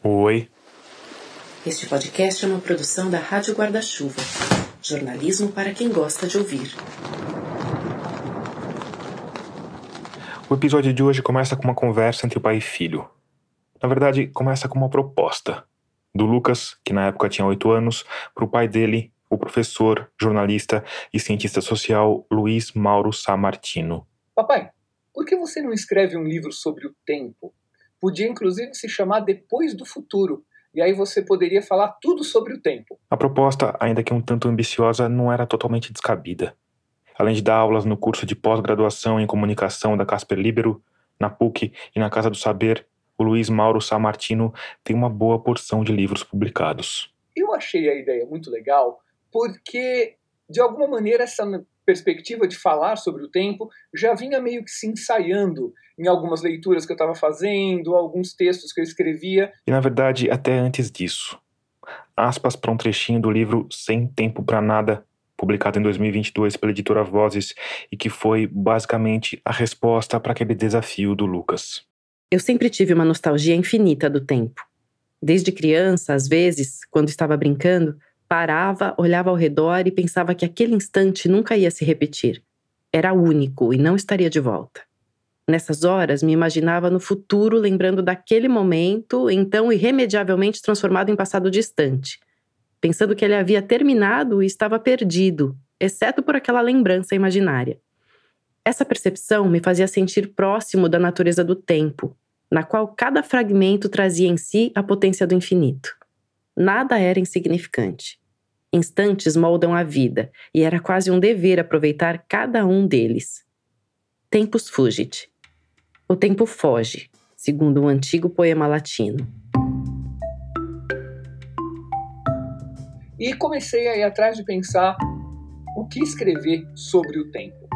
Oi. Este podcast é uma produção da Rádio Guarda-Chuva. Jornalismo para quem gosta de ouvir. O episódio de hoje começa com uma conversa entre pai e filho. Na verdade, começa com uma proposta. Do Lucas, que na época tinha oito anos, para o pai dele, o professor, jornalista e cientista social Luiz Mauro Samartino. Papai, por que você não escreve um livro sobre o tempo? Podia inclusive se chamar Depois do Futuro, e aí você poderia falar tudo sobre o tempo. A proposta, ainda que um tanto ambiciosa, não era totalmente descabida. Além de dar aulas no curso de pós-graduação em comunicação da Casper Libero, na PUC e na Casa do Saber, o Luiz Mauro Samartino tem uma boa porção de livros publicados. Eu achei a ideia muito legal porque, de alguma maneira, essa perspectiva de falar sobre o tempo já vinha meio que se ensaiando em algumas leituras que eu estava fazendo, alguns textos que eu escrevia. E na verdade, até antes disso. Aspas para um trechinho do livro Sem Tempo para Nada, publicado em 2022 pela editora Vozes e que foi basicamente a resposta para aquele desafio do Lucas. Eu sempre tive uma nostalgia infinita do tempo. Desde criança, às vezes, quando estava brincando, Parava, olhava ao redor e pensava que aquele instante nunca ia se repetir. Era único e não estaria de volta. Nessas horas, me imaginava no futuro, lembrando daquele momento, então irremediavelmente transformado em passado distante, pensando que ele havia terminado e estava perdido, exceto por aquela lembrança imaginária. Essa percepção me fazia sentir próximo da natureza do tempo, na qual cada fragmento trazia em si a potência do infinito. Nada era insignificante. Instantes moldam a vida, e era quase um dever aproveitar cada um deles. Tempus fugit. O tempo foge, segundo um antigo poema latino. E comecei a ir atrás de pensar o que escrever sobre o tempo.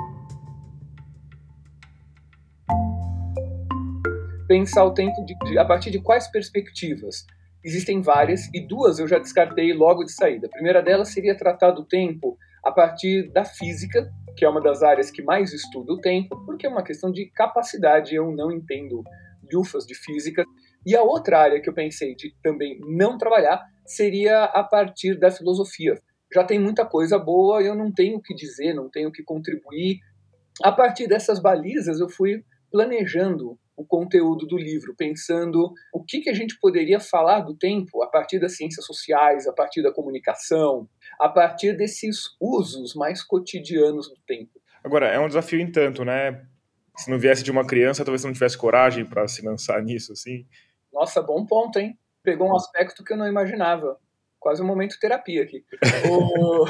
Pensar o tempo de, de, a partir de quais perspectivas? Existem várias, e duas eu já descartei logo de saída. A primeira delas seria tratar do tempo a partir da física, que é uma das áreas que mais estuda o tempo, porque é uma questão de capacidade, eu não entendo lufas de física. E a outra área que eu pensei de também não trabalhar seria a partir da filosofia. Já tem muita coisa boa, eu não tenho o que dizer, não tenho o que contribuir. A partir dessas balizas, eu fui planejando o conteúdo do livro, pensando o que, que a gente poderia falar do tempo a partir das ciências sociais, a partir da comunicação, a partir desses usos mais cotidianos do tempo. Agora, é um desafio em tanto, né? Se não viesse de uma criança, talvez não tivesse coragem para se lançar nisso, assim. Nossa, bom ponto, hein? Pegou um aspecto que eu não imaginava. Quase um momento terapia aqui. o...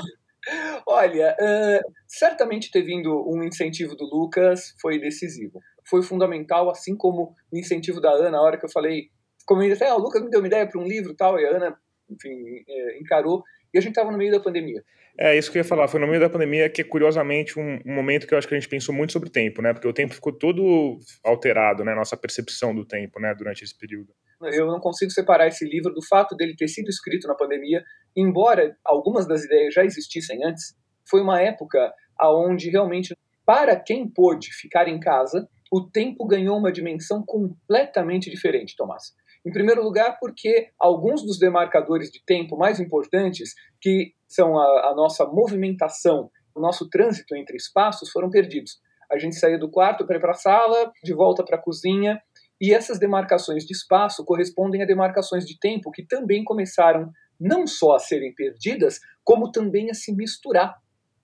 Olha, uh, certamente ter vindo um incentivo do Lucas foi decisivo foi fundamental, assim como o incentivo da Ana, a hora que eu falei, como ele até, ah, o Lucas me deu uma ideia para um livro tal, e a Ana, enfim, é, encarou, e a gente estava no meio da pandemia. É, isso que eu ia falar, foi no meio da pandemia que é curiosamente um, um, momento que eu acho que a gente pensou muito sobre o tempo, né, porque o tempo ficou todo alterado, né, nossa percepção do tempo, né, durante esse período. Eu não consigo separar esse livro do fato dele ter sido escrito na pandemia, embora algumas das ideias já existissem antes, foi uma época aonde realmente, para quem pôde ficar em casa, o tempo ganhou uma dimensão completamente diferente, Tomás. Em primeiro lugar, porque alguns dos demarcadores de tempo mais importantes, que são a, a nossa movimentação, o nosso trânsito entre espaços, foram perdidos. A gente saía do quarto para ir para a sala, de volta para a cozinha, e essas demarcações de espaço correspondem a demarcações de tempo que também começaram não só a serem perdidas, como também a se misturar.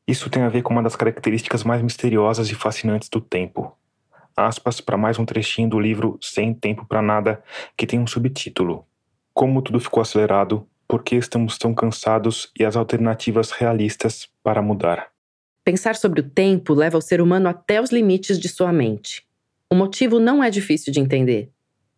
Isso tem a ver com uma das características mais misteriosas e fascinantes do tempo, aspas para mais um trechinho do livro Sem Tempo para Nada, que tem um subtítulo: Como tudo ficou acelerado, por que estamos tão cansados e as alternativas realistas para mudar. Pensar sobre o tempo leva o ser humano até os limites de sua mente. O motivo não é difícil de entender.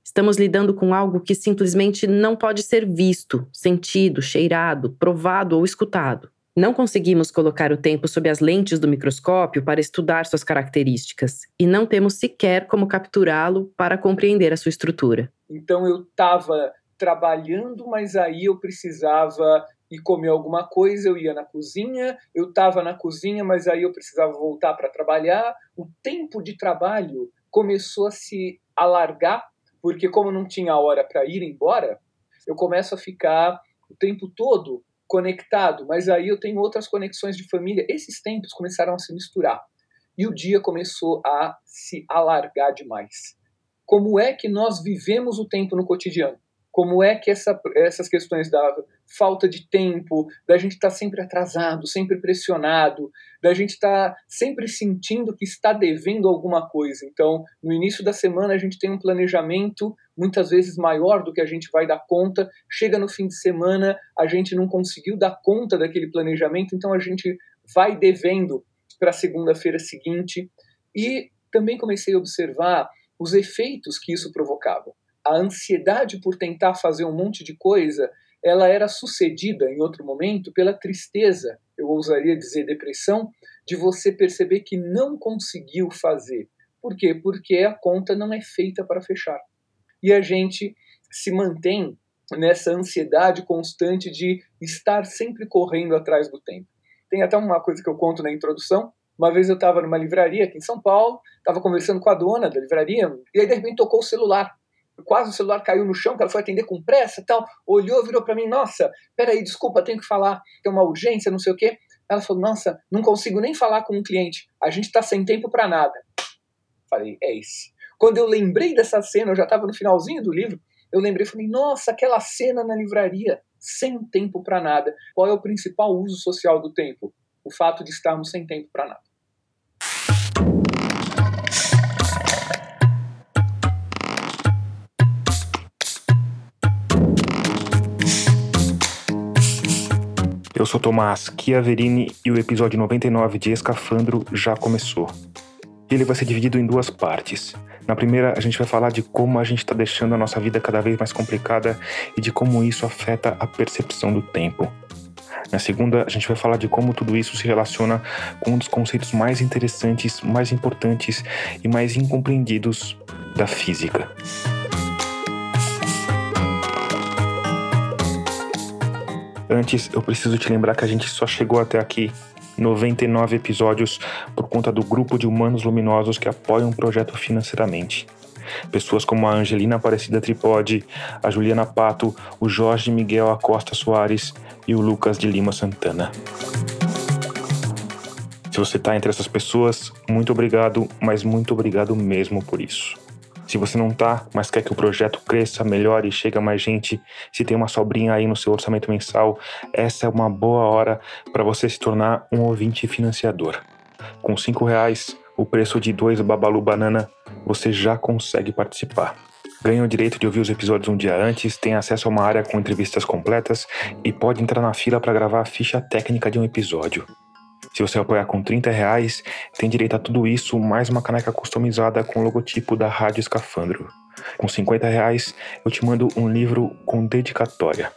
Estamos lidando com algo que simplesmente não pode ser visto, sentido, cheirado, provado ou escutado. Não conseguimos colocar o tempo sob as lentes do microscópio para estudar suas características, e não temos sequer como capturá-lo para compreender a sua estrutura. Então eu estava trabalhando, mas aí eu precisava ir comer alguma coisa, eu ia na cozinha, eu estava na cozinha, mas aí eu precisava voltar para trabalhar. O tempo de trabalho começou a se alargar, porque como não tinha hora para ir embora, eu começo a ficar o tempo todo conectado, mas aí eu tenho outras conexões de família. Esses tempos começaram a se misturar e o dia começou a se alargar demais. Como é que nós vivemos o tempo no cotidiano? Como é que essa, essas questões da falta de tempo, da gente estar tá sempre atrasado, sempre pressionado, da gente estar tá sempre sentindo que está devendo alguma coisa. Então, no início da semana, a gente tem um planejamento muitas vezes maior do que a gente vai dar conta. Chega no fim de semana, a gente não conseguiu dar conta daquele planejamento, então a gente vai devendo para a segunda-feira seguinte. E também comecei a observar os efeitos que isso provocava a ansiedade por tentar fazer um monte de coisa, ela era sucedida em outro momento pela tristeza, eu ousaria dizer depressão, de você perceber que não conseguiu fazer. Por quê? Porque a conta não é feita para fechar. E a gente se mantém nessa ansiedade constante de estar sempre correndo atrás do tempo. Tem até uma coisa que eu conto na introdução. Uma vez eu estava numa livraria aqui em São Paulo, estava conversando com a dona da livraria, e aí de repente tocou o celular quase o celular caiu no chão, que ela foi atender com pressa tal, olhou, virou para mim, nossa, peraí, desculpa, tenho que falar, tem uma urgência, não sei o quê. Ela falou, nossa, não consigo nem falar com um cliente, a gente está sem tempo para nada. Falei, é esse. Quando eu lembrei dessa cena, eu já estava no finalzinho do livro, eu lembrei, falei, nossa, aquela cena na livraria, sem tempo para nada. Qual é o principal uso social do tempo? O fato de estarmos sem tempo para nada. Eu sou Tomás Chiaverini e o episódio 99 de Escafandro já começou. Ele vai ser dividido em duas partes. Na primeira, a gente vai falar de como a gente está deixando a nossa vida cada vez mais complicada e de como isso afeta a percepção do tempo. Na segunda, a gente vai falar de como tudo isso se relaciona com um dos conceitos mais interessantes, mais importantes e mais incompreendidos da física. Antes, eu preciso te lembrar que a gente só chegou até aqui 99 episódios por conta do grupo de humanos luminosos que apoiam o projeto financeiramente. Pessoas como a Angelina Aparecida Tripode, a Juliana Pato, o Jorge Miguel Acosta Soares e o Lucas de Lima Santana. Se você está entre essas pessoas, muito obrigado, mas muito obrigado mesmo por isso. Se você não tá, mas quer que o projeto cresça, melhore e chegue a mais gente, se tem uma sobrinha aí no seu orçamento mensal, essa é uma boa hora para você se tornar um ouvinte financiador. Com cinco reais, o preço de dois Babalu Banana, você já consegue participar. Ganha o direito de ouvir os episódios um dia antes, tem acesso a uma área com entrevistas completas e pode entrar na fila para gravar a ficha técnica de um episódio. Se você apoiar com 30 reais, tem direito a tudo isso, mais uma caneca customizada com o logotipo da Rádio Escafandro. Com 50 reais, eu te mando um livro com dedicatória.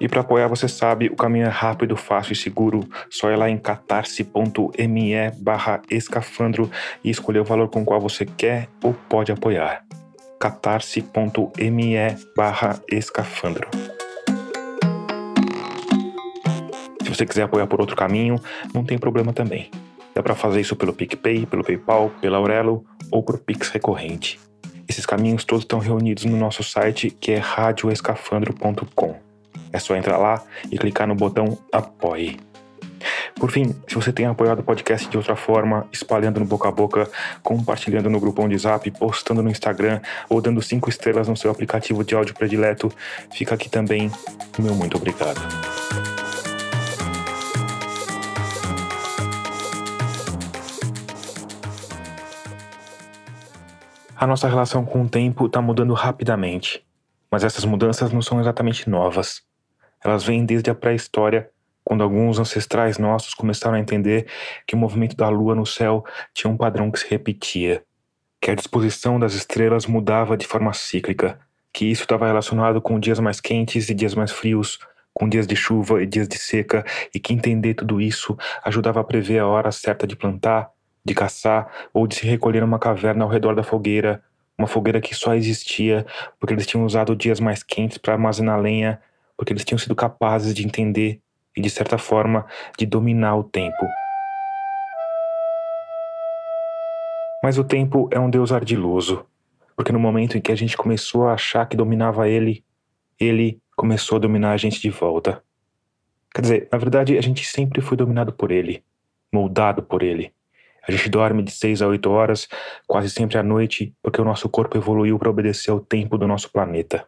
E para apoiar, você sabe, o caminho é rápido, fácil e seguro. Só ir lá em catarse.me barra escafandro e escolher o valor com o qual você quer ou pode apoiar. catarse.me barra escafandro. Se você quiser apoiar por outro caminho, não tem problema também. Dá para fazer isso pelo PicPay, pelo PayPal, pela Aurelo ou por Pix recorrente. Esses caminhos todos estão reunidos no nosso site que é radioescafandro.com. É só entrar lá e clicar no botão Apoie. Por fim, se você tem apoiado o podcast de outra forma, espalhando no boca a boca, compartilhando no grupão de zap, postando no Instagram ou dando cinco estrelas no seu aplicativo de áudio predileto, fica aqui também meu muito obrigado. A nossa relação com o tempo está mudando rapidamente, mas essas mudanças não são exatamente novas. Elas vêm desde a pré-história, quando alguns ancestrais nossos começaram a entender que o movimento da lua no céu tinha um padrão que se repetia, que a disposição das estrelas mudava de forma cíclica, que isso estava relacionado com dias mais quentes e dias mais frios, com dias de chuva e dias de seca, e que entender tudo isso ajudava a prever a hora certa de plantar, de caçar ou de se recolher numa caverna ao redor da fogueira, uma fogueira que só existia porque eles tinham usado dias mais quentes para armazenar lenha, porque eles tinham sido capazes de entender e, de certa forma, de dominar o tempo. Mas o tempo é um deus ardiloso. Porque no momento em que a gente começou a achar que dominava ele, ele começou a dominar a gente de volta. Quer dizer, na verdade, a gente sempre foi dominado por ele, moldado por ele. A gente dorme de 6 a 8 horas, quase sempre à noite, porque o nosso corpo evoluiu para obedecer ao tempo do nosso planeta.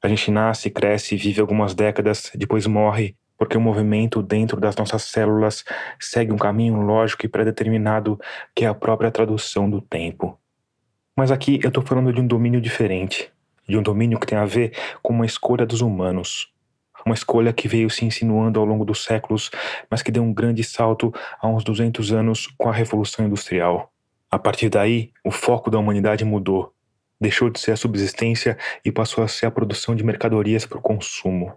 A gente nasce, cresce, vive algumas décadas, depois morre, porque o movimento dentro das nossas células segue um caminho lógico e pré-determinado que é a própria tradução do tempo. Mas aqui eu estou falando de um domínio diferente, de um domínio que tem a ver com uma escolha dos humanos. Uma escolha que veio se insinuando ao longo dos séculos, mas que deu um grande salto há uns 200 anos com a Revolução Industrial. A partir daí, o foco da humanidade mudou deixou de ser a subsistência e passou a ser a produção de mercadorias para o consumo.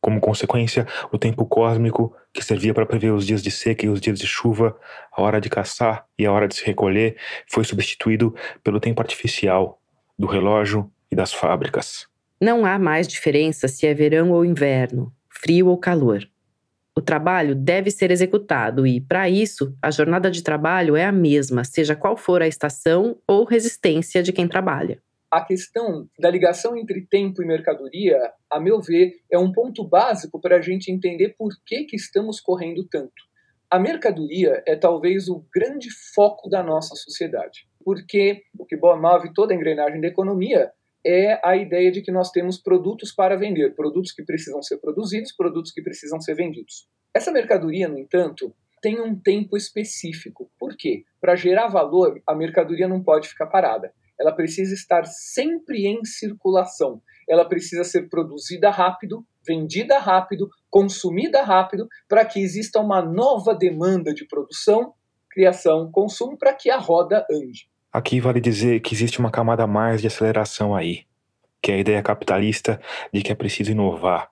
Como consequência, o tempo cósmico, que servia para prever os dias de seca e os dias de chuva, a hora de caçar e a hora de se recolher, foi substituído pelo tempo artificial, do relógio e das fábricas. Não há mais diferença se é verão ou inverno, frio ou calor. O trabalho deve ser executado e, para isso, a jornada de trabalho é a mesma, seja qual for a estação ou resistência de quem trabalha. A questão da ligação entre tempo e mercadoria, a meu ver, é um ponto básico para a gente entender por que, que estamos correndo tanto. A mercadoria é talvez o grande foco da nossa sociedade, porque o que move toda a engrenagem da economia é a ideia de que nós temos produtos para vender, produtos que precisam ser produzidos, produtos que precisam ser vendidos. Essa mercadoria, no entanto, tem um tempo específico. Por quê? Para gerar valor, a mercadoria não pode ficar parada. Ela precisa estar sempre em circulação. Ela precisa ser produzida rápido, vendida rápido, consumida rápido, para que exista uma nova demanda de produção, criação, consumo, para que a roda ande. Aqui vale dizer que existe uma camada a mais de aceleração aí, que é a ideia capitalista de que é preciso inovar,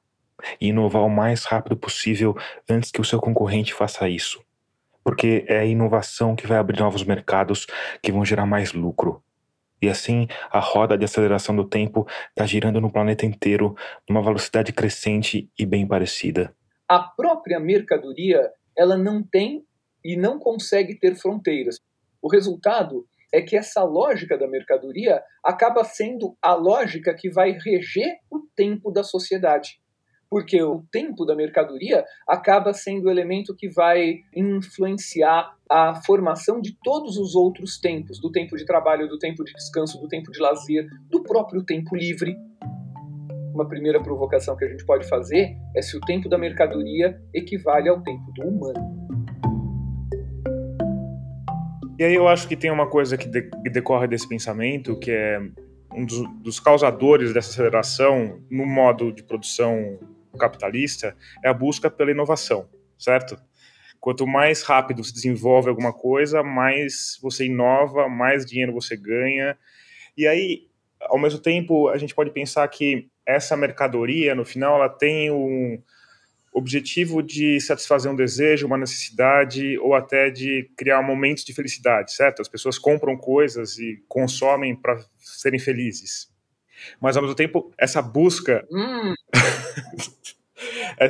e inovar o mais rápido possível antes que o seu concorrente faça isso. Porque é a inovação que vai abrir novos mercados que vão gerar mais lucro. E assim, a roda de aceleração do tempo está girando no planeta inteiro numa velocidade crescente e bem parecida. A própria mercadoria, ela não tem e não consegue ter fronteiras. O resultado é que essa lógica da mercadoria acaba sendo a lógica que vai reger o tempo da sociedade. Porque o tempo da mercadoria acaba sendo o elemento que vai influenciar a formação de todos os outros tempos, do tempo de trabalho, do tempo de descanso, do tempo de lazer, do próprio tempo livre. Uma primeira provocação que a gente pode fazer é se o tempo da mercadoria equivale ao tempo do humano. E aí eu acho que tem uma coisa que, de, que decorre desse pensamento, que é um dos, dos, causadores dessa aceleração no modo de produção capitalista, é a busca pela inovação, certo? Quanto mais rápido se desenvolve alguma coisa, mais você inova, mais dinheiro você ganha. E aí, ao mesmo tempo, a gente pode pensar que essa mercadoria, no final, ela tem um, objetivo de satisfazer um desejo, uma necessidade ou até de criar momentos de felicidade, certo? As pessoas compram coisas e consomem para serem felizes. Mas ao mesmo tempo, essa busca. Hum. é,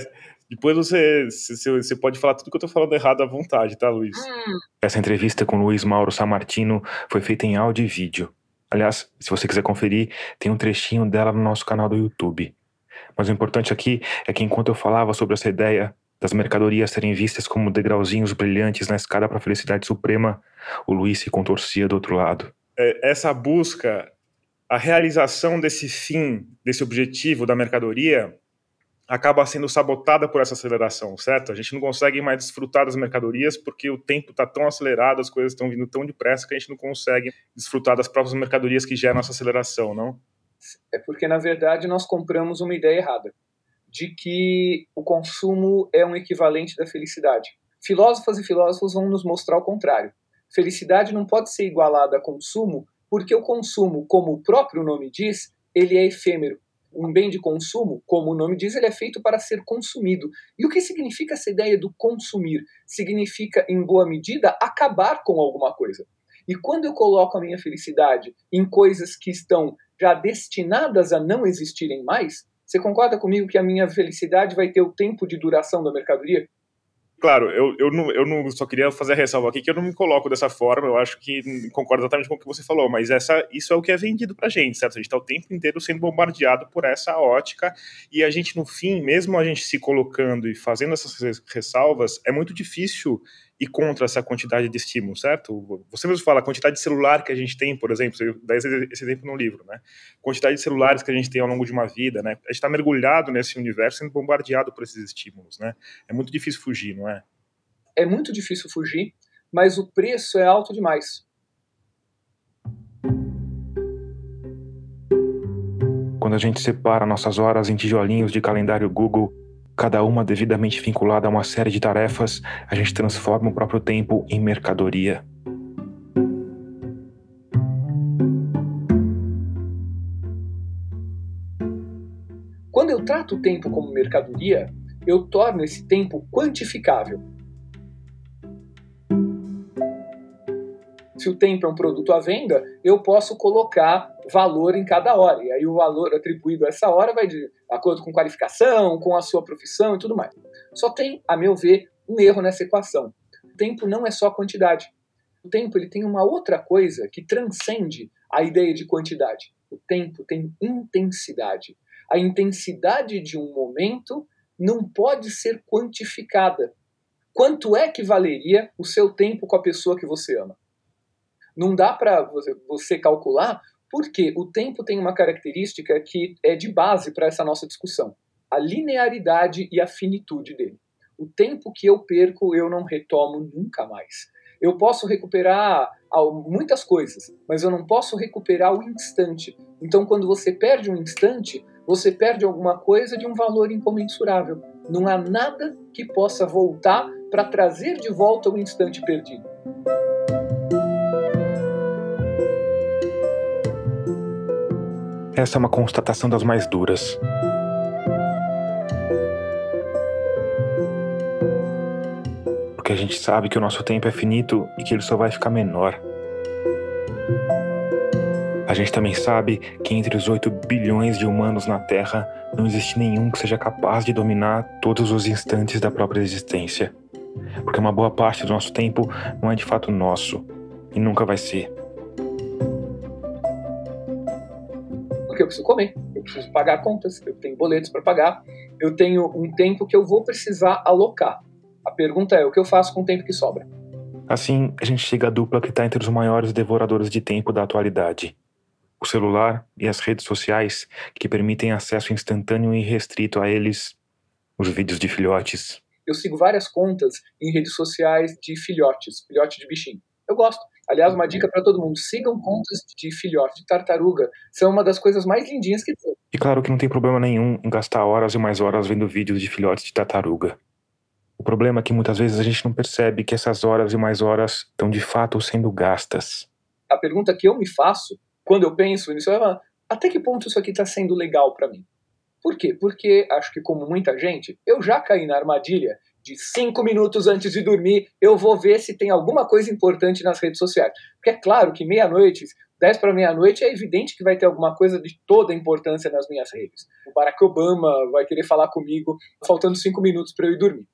depois você, você pode falar tudo que eu estou falando errado à vontade, tá, Luiz? Hum. Essa entrevista com Luiz Mauro Samartino foi feita em áudio e vídeo. Aliás, se você quiser conferir, tem um trechinho dela no nosso canal do YouTube. Mas o importante aqui é que enquanto eu falava sobre essa ideia das mercadorias serem vistas como degrauzinhos brilhantes na escada para a felicidade suprema, o Luiz se contorcia do outro lado. É, essa busca, a realização desse fim, desse objetivo da mercadoria, acaba sendo sabotada por essa aceleração, certo? A gente não consegue mais desfrutar das mercadorias porque o tempo está tão acelerado, as coisas estão vindo tão depressa que a gente não consegue desfrutar das próprias mercadorias que geram essa aceleração, não? É porque, na verdade, nós compramos uma ideia errada de que o consumo é um equivalente da felicidade. Filósofas e filósofos vão nos mostrar o contrário. Felicidade não pode ser igualada a consumo, porque o consumo, como o próprio nome diz, ele é efêmero. Um bem de consumo, como o nome diz, ele é feito para ser consumido. E o que significa essa ideia do consumir? Significa, em boa medida, acabar com alguma coisa. E quando eu coloco a minha felicidade em coisas que estão já destinadas a não existirem mais, você concorda comigo que a minha felicidade vai ter o tempo de duração da mercadoria? Claro, eu, eu, não, eu não só queria fazer a ressalva aqui que eu não me coloco dessa forma, eu acho que concordo exatamente com o que você falou, mas essa, isso é o que é vendido pra gente, certo? A gente tá o tempo inteiro sendo bombardeado por essa ótica e a gente, no fim, mesmo a gente se colocando e fazendo essas ressalvas, é muito difícil ir contra essa quantidade de estímulo, certo? Você mesmo fala a quantidade de celular que a gente tem, por exemplo, você dá esse, esse exemplo no livro, né? Quantidade de celulares que a gente tem ao longo de uma vida, né? A gente está mergulhado nesse universo, sendo bombardeado por esses estímulos, né? É muito difícil fugir, não é? É muito difícil fugir, mas o preço é alto demais. Quando a gente separa nossas horas em tijolinhos de calendário Google, cada uma devidamente vinculada a uma série de tarefas, a gente transforma o próprio tempo em mercadoria. Quando eu trato o tempo como mercadoria, eu torno esse tempo quantificável. Se o tempo é um produto à venda, eu posso colocar valor em cada hora. E aí o valor atribuído a essa hora vai de acordo com qualificação, com a sua profissão e tudo mais. Só tem, a meu ver, um erro nessa equação. O tempo não é só quantidade. O tempo ele tem uma outra coisa que transcende a ideia de quantidade. O tempo tem intensidade. A intensidade de um momento não pode ser quantificada. Quanto é que valeria o seu tempo com a pessoa que você ama? Não dá para você calcular porque o tempo tem uma característica que é de base para essa nossa discussão: a linearidade e a finitude dele. O tempo que eu perco, eu não retomo nunca mais. Eu posso recuperar muitas coisas, mas eu não posso recuperar o instante. Então, quando você perde um instante, você perde alguma coisa de um valor incomensurável. Não há nada que possa voltar para trazer de volta o instante perdido. Essa é uma constatação das mais duras. Porque a gente sabe que o nosso tempo é finito e que ele só vai ficar menor. A gente também sabe que entre os 8 bilhões de humanos na Terra não existe nenhum que seja capaz de dominar todos os instantes da própria existência. Porque uma boa parte do nosso tempo não é de fato nosso e nunca vai ser. Porque eu preciso comer, eu preciso pagar contas, eu tenho boletos para pagar, eu tenho um tempo que eu vou precisar alocar. A pergunta é: o que eu faço com o tempo que sobra? Assim, a gente chega à dupla que está entre os maiores devoradores de tempo da atualidade: o celular e as redes sociais, que permitem acesso instantâneo e restrito a eles, os vídeos de filhotes. Eu sigo várias contas em redes sociais de filhotes, filhote de bichinho. Eu gosto. Aliás, uma dica para todo mundo: sigam contas de filhote, de tartaruga. São uma das coisas mais lindinhas que tem. E claro que não tem problema nenhum em gastar horas e mais horas vendo vídeos de filhotes de tartaruga. O problema é que muitas vezes a gente não percebe que essas horas e mais horas estão de fato sendo gastas. A pergunta que eu me faço quando eu penso nisso é: até que ponto isso aqui está sendo legal para mim? Por quê? Porque acho que, como muita gente, eu já caí na armadilha de cinco minutos antes de dormir, eu vou ver se tem alguma coisa importante nas redes sociais. Porque é claro que meia-noite, dez para meia-noite, é evidente que vai ter alguma coisa de toda importância nas minhas redes. O Barack Obama vai querer falar comigo faltando cinco minutos para eu ir dormir.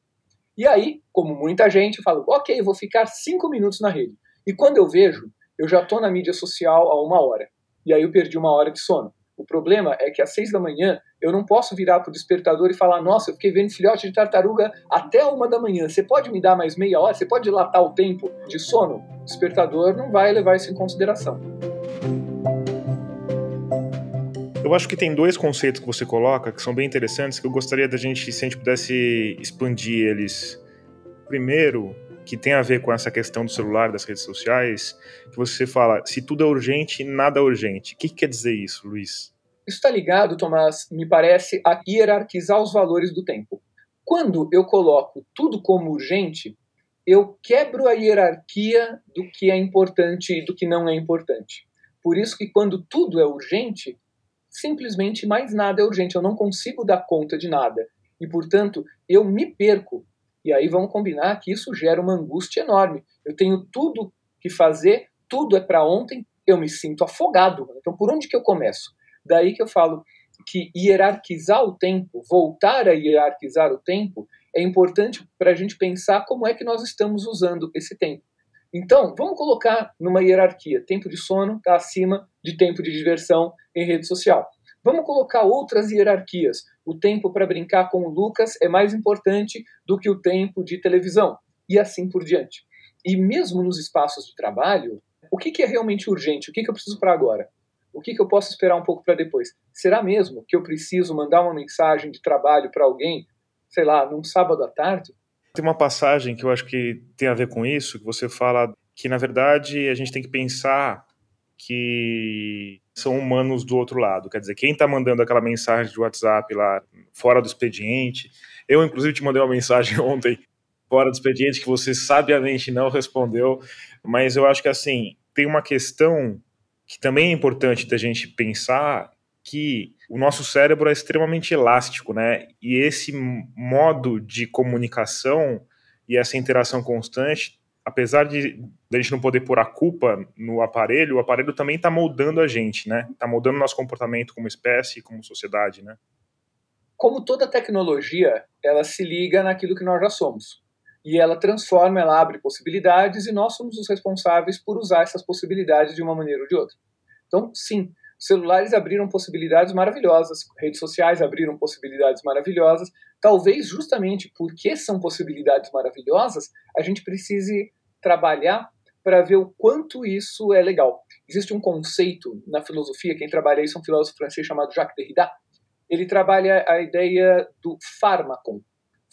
E aí, como muita gente, eu falo, ok, vou ficar cinco minutos na rede. E quando eu vejo, eu já estou na mídia social há uma hora. E aí eu perdi uma hora de sono. O problema é que às seis da manhã eu não posso virar para o despertador e falar: Nossa, eu fiquei vendo filhote de tartaruga até uma da manhã. Você pode me dar mais meia hora? Você pode dilatar o tempo de sono? O despertador não vai levar isso em consideração. Eu acho que tem dois conceitos que você coloca que são bem interessantes que eu gostaria da gente, se a gente pudesse expandir eles. Primeiro, que tem a ver com essa questão do celular, das redes sociais, que você fala, se tudo é urgente, nada é urgente. O que, que quer dizer isso, Luiz? Isso está ligado, Tomás, me parece, a hierarquizar os valores do tempo. Quando eu coloco tudo como urgente, eu quebro a hierarquia do que é importante e do que não é importante. Por isso que quando tudo é urgente, simplesmente mais nada é urgente. Eu não consigo dar conta de nada. E, portanto, eu me perco e aí vamos combinar que isso gera uma angústia enorme. Eu tenho tudo que fazer, tudo é para ontem, eu me sinto afogado. Então, por onde que eu começo? Daí que eu falo que hierarquizar o tempo, voltar a hierarquizar o tempo, é importante para a gente pensar como é que nós estamos usando esse tempo. Então, vamos colocar numa hierarquia: tempo de sono está acima de tempo de diversão em rede social. Vamos colocar outras hierarquias. O tempo para brincar com o Lucas é mais importante do que o tempo de televisão, e assim por diante. E mesmo nos espaços de trabalho, o que, que é realmente urgente? O que, que eu preciso para agora? O que, que eu posso esperar um pouco para depois? Será mesmo que eu preciso mandar uma mensagem de trabalho para alguém, sei lá, num sábado à tarde? Tem uma passagem que eu acho que tem a ver com isso, que você fala que, na verdade, a gente tem que pensar que são humanos do outro lado. Quer dizer, quem está mandando aquela mensagem de WhatsApp lá fora do expediente. Eu, inclusive, te mandei uma mensagem ontem fora do expediente que você sabiamente não respondeu, mas eu acho que assim tem uma questão que também é importante da gente pensar que o nosso cérebro é extremamente elástico, né? E esse modo de comunicação e essa interação constante, apesar de, a gente não poder pôr a culpa no aparelho, o aparelho também está moldando a gente, né? Está moldando nosso comportamento como espécie, como sociedade, né? Como toda tecnologia, ela se liga naquilo que nós já somos e ela transforma, ela abre possibilidades e nós somos os responsáveis por usar essas possibilidades de uma maneira ou de outra. Então, sim, celulares abriram possibilidades maravilhosas, redes sociais abriram possibilidades maravilhosas. Talvez justamente porque são possibilidades maravilhosas, a gente precise trabalhar para ver o quanto isso é legal. Existe um conceito na filosofia, quem trabalha isso é um filósofo francês chamado Jacques Derrida. Ele trabalha a ideia do fármaco.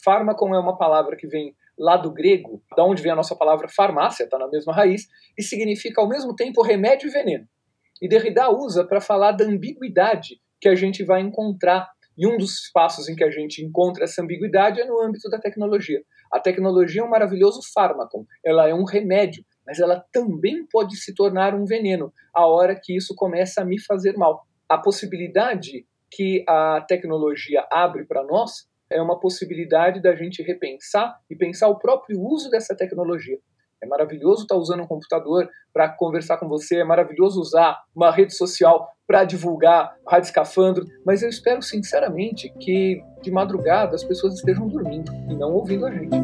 Fármaco é uma palavra que vem lá do grego, da onde vem a nossa palavra farmácia, está na mesma raiz, e significa ao mesmo tempo remédio e veneno. E Derrida usa para falar da ambiguidade que a gente vai encontrar. E um dos espaços em que a gente encontra essa ambiguidade é no âmbito da tecnologia. A tecnologia é um maravilhoso fármaco, ela é um remédio, mas ela também pode se tornar um veneno a hora que isso começa a me fazer mal. A possibilidade que a tecnologia abre para nós é uma possibilidade da gente repensar e pensar o próprio uso dessa tecnologia. É maravilhoso estar usando um computador para conversar com você, é maravilhoso usar uma rede social para divulgar Rádio Escafandro, mas eu espero sinceramente que de madrugada as pessoas estejam dormindo e não ouvindo a gente.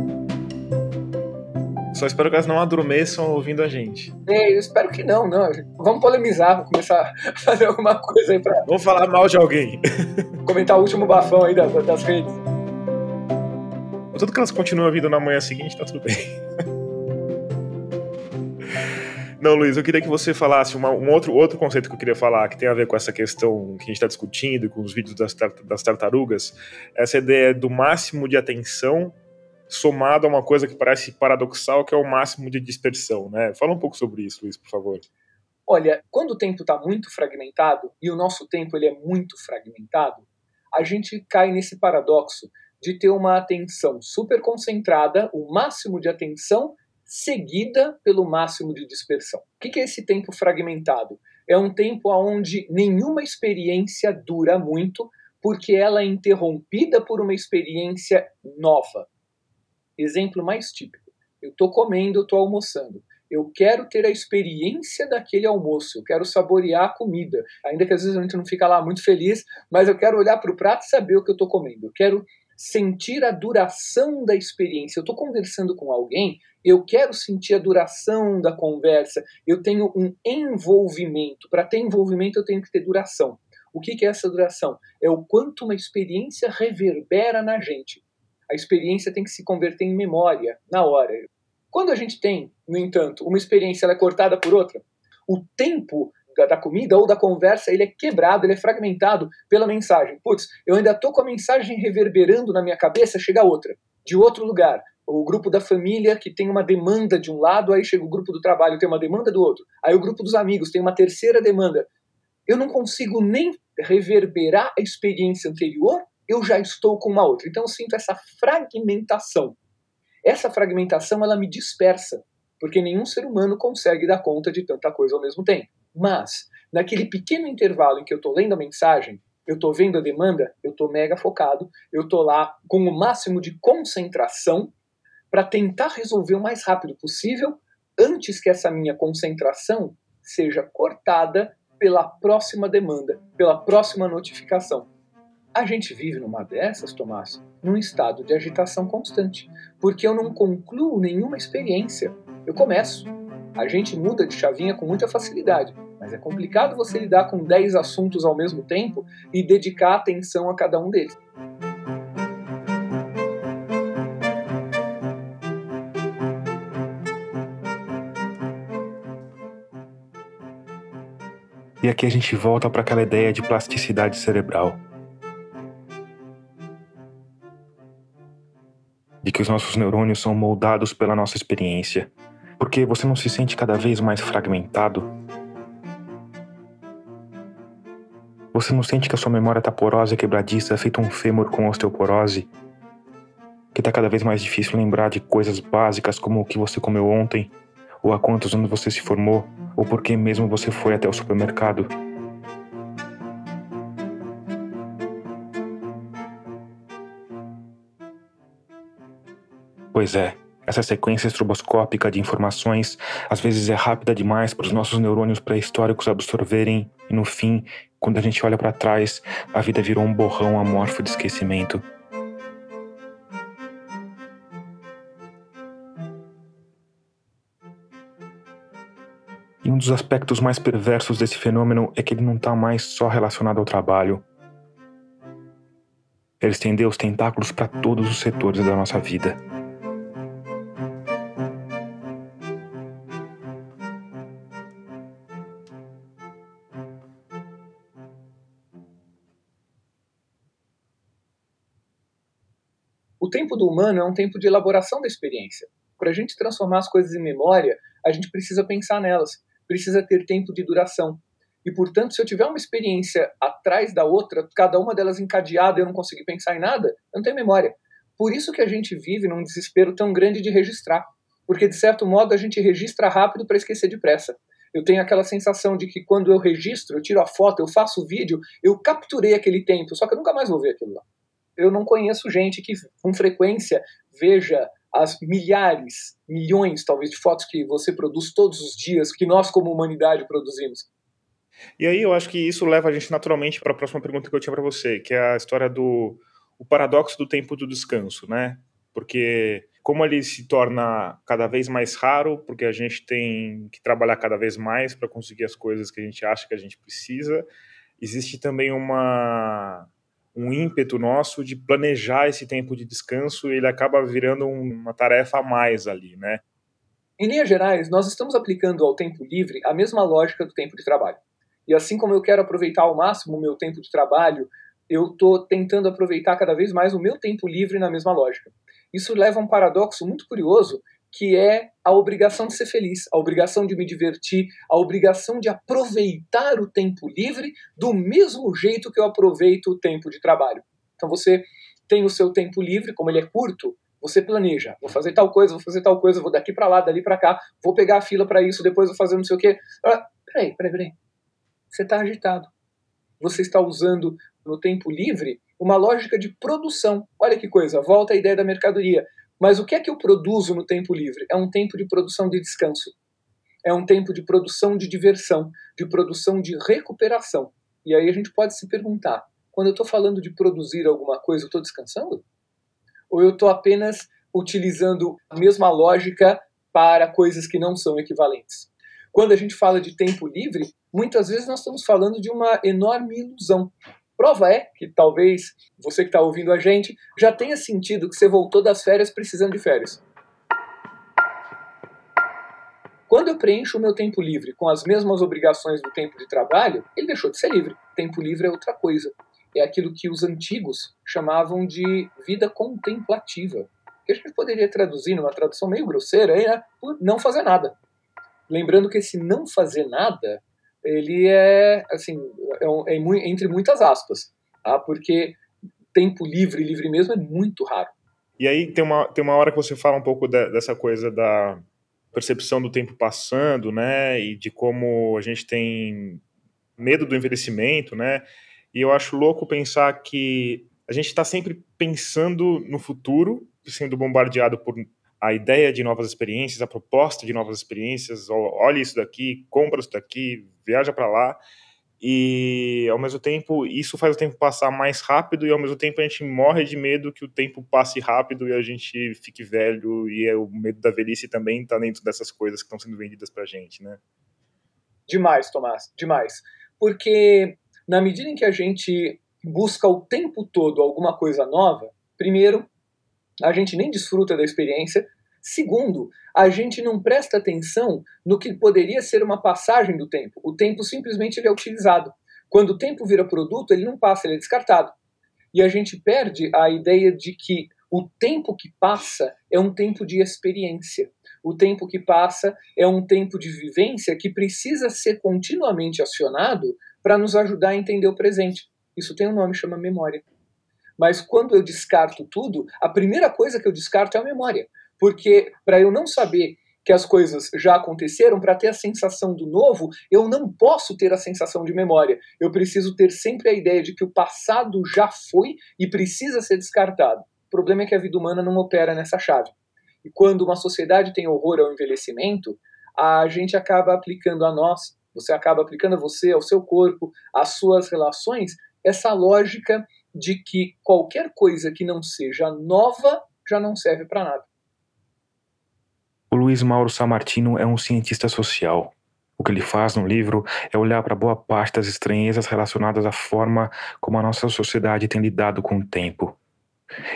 Só espero que elas não adormeçam ouvindo a gente. É, eu espero que não, não. Vamos polemizar, vamos começar a fazer alguma coisa aí para. Vamos falar mal de alguém. Comentar o último bafão aí das, das redes. Tudo que elas continuam vindo na manhã seguinte, tá tudo bem. Não, Luiz, eu queria que você falasse uma, um outro, outro conceito que eu queria falar, que tem a ver com essa questão que a gente está discutindo, com os vídeos das, das tartarugas, essa ideia do máximo de atenção somado a uma coisa que parece paradoxal, que é o máximo de dispersão, né? Fala um pouco sobre isso, Luiz, por favor. Olha, quando o tempo está muito fragmentado, e o nosso tempo ele é muito fragmentado, a gente cai nesse paradoxo de ter uma atenção super concentrada, o máximo de atenção, seguida pelo máximo de dispersão. O que é esse tempo fragmentado? É um tempo onde nenhuma experiência dura muito, porque ela é interrompida por uma experiência nova. Exemplo mais típico: eu estou comendo, eu estou almoçando. Eu quero ter a experiência daquele almoço, eu quero saborear a comida. Ainda que às vezes a gente não fica lá muito feliz, mas eu quero olhar para o prato e saber o que eu estou comendo. Eu quero sentir a duração da experiência. Eu estou conversando com alguém, eu quero sentir a duração da conversa, eu tenho um envolvimento. Para ter envolvimento, eu tenho que ter duração. O que, que é essa duração? É o quanto uma experiência reverbera na gente. A experiência tem que se converter em memória na hora. Quando a gente tem, no entanto, uma experiência ela é cortada por outra, o tempo da, comida ou da conversa, ele é quebrado, ele é fragmentado pela mensagem. Putz, eu ainda tô com a mensagem reverberando na minha cabeça, chega outra, de outro lugar. O grupo da família que tem uma demanda de um lado, aí chega o grupo do trabalho, tem uma demanda do outro. Aí o grupo dos amigos tem uma terceira demanda. Eu não consigo nem reverberar a experiência anterior, eu já estou com uma outra. Então eu sinto essa fragmentação. Essa fragmentação ela me dispersa, porque nenhum ser humano consegue dar conta de tanta coisa ao mesmo tempo. Mas, naquele pequeno intervalo em que eu estou lendo a mensagem, eu estou vendo a demanda, eu estou mega focado, eu estou lá com o máximo de concentração para tentar resolver o mais rápido possível antes que essa minha concentração seja cortada pela próxima demanda, pela próxima notificação. A gente vive numa dessas, Tomás, num estado de agitação constante, porque eu não concluo nenhuma experiência. Eu começo. A gente muda de chavinha com muita facilidade, mas é complicado você lidar com 10 assuntos ao mesmo tempo e dedicar atenção a cada um deles. E aqui a gente volta para aquela ideia de plasticidade cerebral. De que os nossos neurônios são moldados pela nossa experiência. Porque você não se sente cada vez mais fragmentado? Você não sente que a sua memória está porosa e quebradiça, feito um fêmur com osteoporose? Que está cada vez mais difícil lembrar de coisas básicas como o que você comeu ontem, ou há quantos anos você se formou, ou por que mesmo você foi até o supermercado. Pois é, essa sequência estroboscópica de informações às vezes é rápida demais para os nossos neurônios pré-históricos absorverem, e no fim, quando a gente olha para trás, a vida virou um borrão amorfo de esquecimento. E um dos aspectos mais perversos desse fenômeno é que ele não está mais só relacionado ao trabalho. Ele estendeu os tentáculos para todos os setores da nossa vida. O tempo do humano é um tempo de elaboração da experiência. Para a gente transformar as coisas em memória, a gente precisa pensar nelas precisa ter tempo de duração. E, portanto, se eu tiver uma experiência atrás da outra, cada uma delas encadeada e eu não conseguir pensar em nada, eu não tenho memória. Por isso que a gente vive num desespero tão grande de registrar. Porque, de certo modo, a gente registra rápido para esquecer depressa. Eu tenho aquela sensação de que quando eu registro, eu tiro a foto, eu faço o vídeo, eu capturei aquele tempo, só que eu nunca mais vou ver aquilo lá. Eu não conheço gente que com frequência veja as milhares, milhões talvez de fotos que você produz todos os dias, que nós como humanidade produzimos. E aí eu acho que isso leva a gente naturalmente para a próxima pergunta que eu tinha para você, que é a história do o paradoxo do tempo do descanso, né? Porque como ele se torna cada vez mais raro, porque a gente tem que trabalhar cada vez mais para conseguir as coisas que a gente acha que a gente precisa, existe também uma um ímpeto nosso de planejar esse tempo de descanso e ele acaba virando uma tarefa a mais ali, né? Em linhas gerais, nós estamos aplicando ao tempo livre a mesma lógica do tempo de trabalho. E assim como eu quero aproveitar ao máximo o meu tempo de trabalho, eu estou tentando aproveitar cada vez mais o meu tempo livre na mesma lógica. Isso leva a um paradoxo muito curioso, que é a obrigação de ser feliz, a obrigação de me divertir, a obrigação de aproveitar o tempo livre do mesmo jeito que eu aproveito o tempo de trabalho. Então você tem o seu tempo livre, como ele é curto, você planeja, vou fazer tal coisa, vou fazer tal coisa, vou daqui para lá, dali para cá, vou pegar a fila para isso, depois vou fazer não sei o quê. Ah, peraí, peraí, peraí. Você está agitado. Você está usando no tempo livre uma lógica de produção. Olha que coisa, volta a ideia da mercadoria. Mas o que é que eu produzo no tempo livre? É um tempo de produção de descanso. É um tempo de produção de diversão, de produção de recuperação. E aí a gente pode se perguntar: quando eu estou falando de produzir alguma coisa, eu estou descansando? Ou eu estou apenas utilizando a mesma lógica para coisas que não são equivalentes? Quando a gente fala de tempo livre, muitas vezes nós estamos falando de uma enorme ilusão. Prova é que talvez você que está ouvindo a gente já tenha sentido que você voltou das férias precisando de férias. Quando eu preencho o meu tempo livre com as mesmas obrigações do tempo de trabalho, ele deixou de ser livre. Tempo livre é outra coisa. É aquilo que os antigos chamavam de vida contemplativa. Que a gente poderia traduzir numa tradução meio grosseira né? Por não fazer nada. Lembrando que esse não fazer nada ele é, assim, é, é entre muitas aspas, tá? porque tempo livre, livre mesmo, é muito raro. E aí tem uma, tem uma hora que você fala um pouco de, dessa coisa da percepção do tempo passando, né, e de como a gente tem medo do envelhecimento, né, e eu acho louco pensar que a gente está sempre pensando no futuro, sendo bombardeado por a ideia de novas experiências, a proposta de novas experiências, olha isso daqui, compra isso daqui, viaja para lá, e ao mesmo tempo isso faz o tempo passar mais rápido e ao mesmo tempo a gente morre de medo que o tempo passe rápido e a gente fique velho e é o medo da velhice também está dentro dessas coisas que estão sendo vendidas para gente, né? Demais, Tomás, demais. Porque na medida em que a gente busca o tempo todo alguma coisa nova, primeiro, a gente nem desfruta da experiência. Segundo, a gente não presta atenção no que poderia ser uma passagem do tempo. O tempo simplesmente é utilizado. Quando o tempo vira produto, ele não passa, ele é descartado. E a gente perde a ideia de que o tempo que passa é um tempo de experiência. O tempo que passa é um tempo de vivência que precisa ser continuamente acionado para nos ajudar a entender o presente. Isso tem um nome, chama memória. Mas quando eu descarto tudo, a primeira coisa que eu descarto é a memória. Porque para eu não saber que as coisas já aconteceram, para ter a sensação do novo, eu não posso ter a sensação de memória. Eu preciso ter sempre a ideia de que o passado já foi e precisa ser descartado. O problema é que a vida humana não opera nessa chave. E quando uma sociedade tem horror ao envelhecimento, a gente acaba aplicando a nós, você acaba aplicando a você, ao seu corpo, às suas relações, essa lógica de que qualquer coisa que não seja nova já não serve para nada. O Luiz Mauro Samartino é um cientista social. O que ele faz no livro é olhar para boa parte das estranhezas relacionadas à forma como a nossa sociedade tem lidado com o tempo.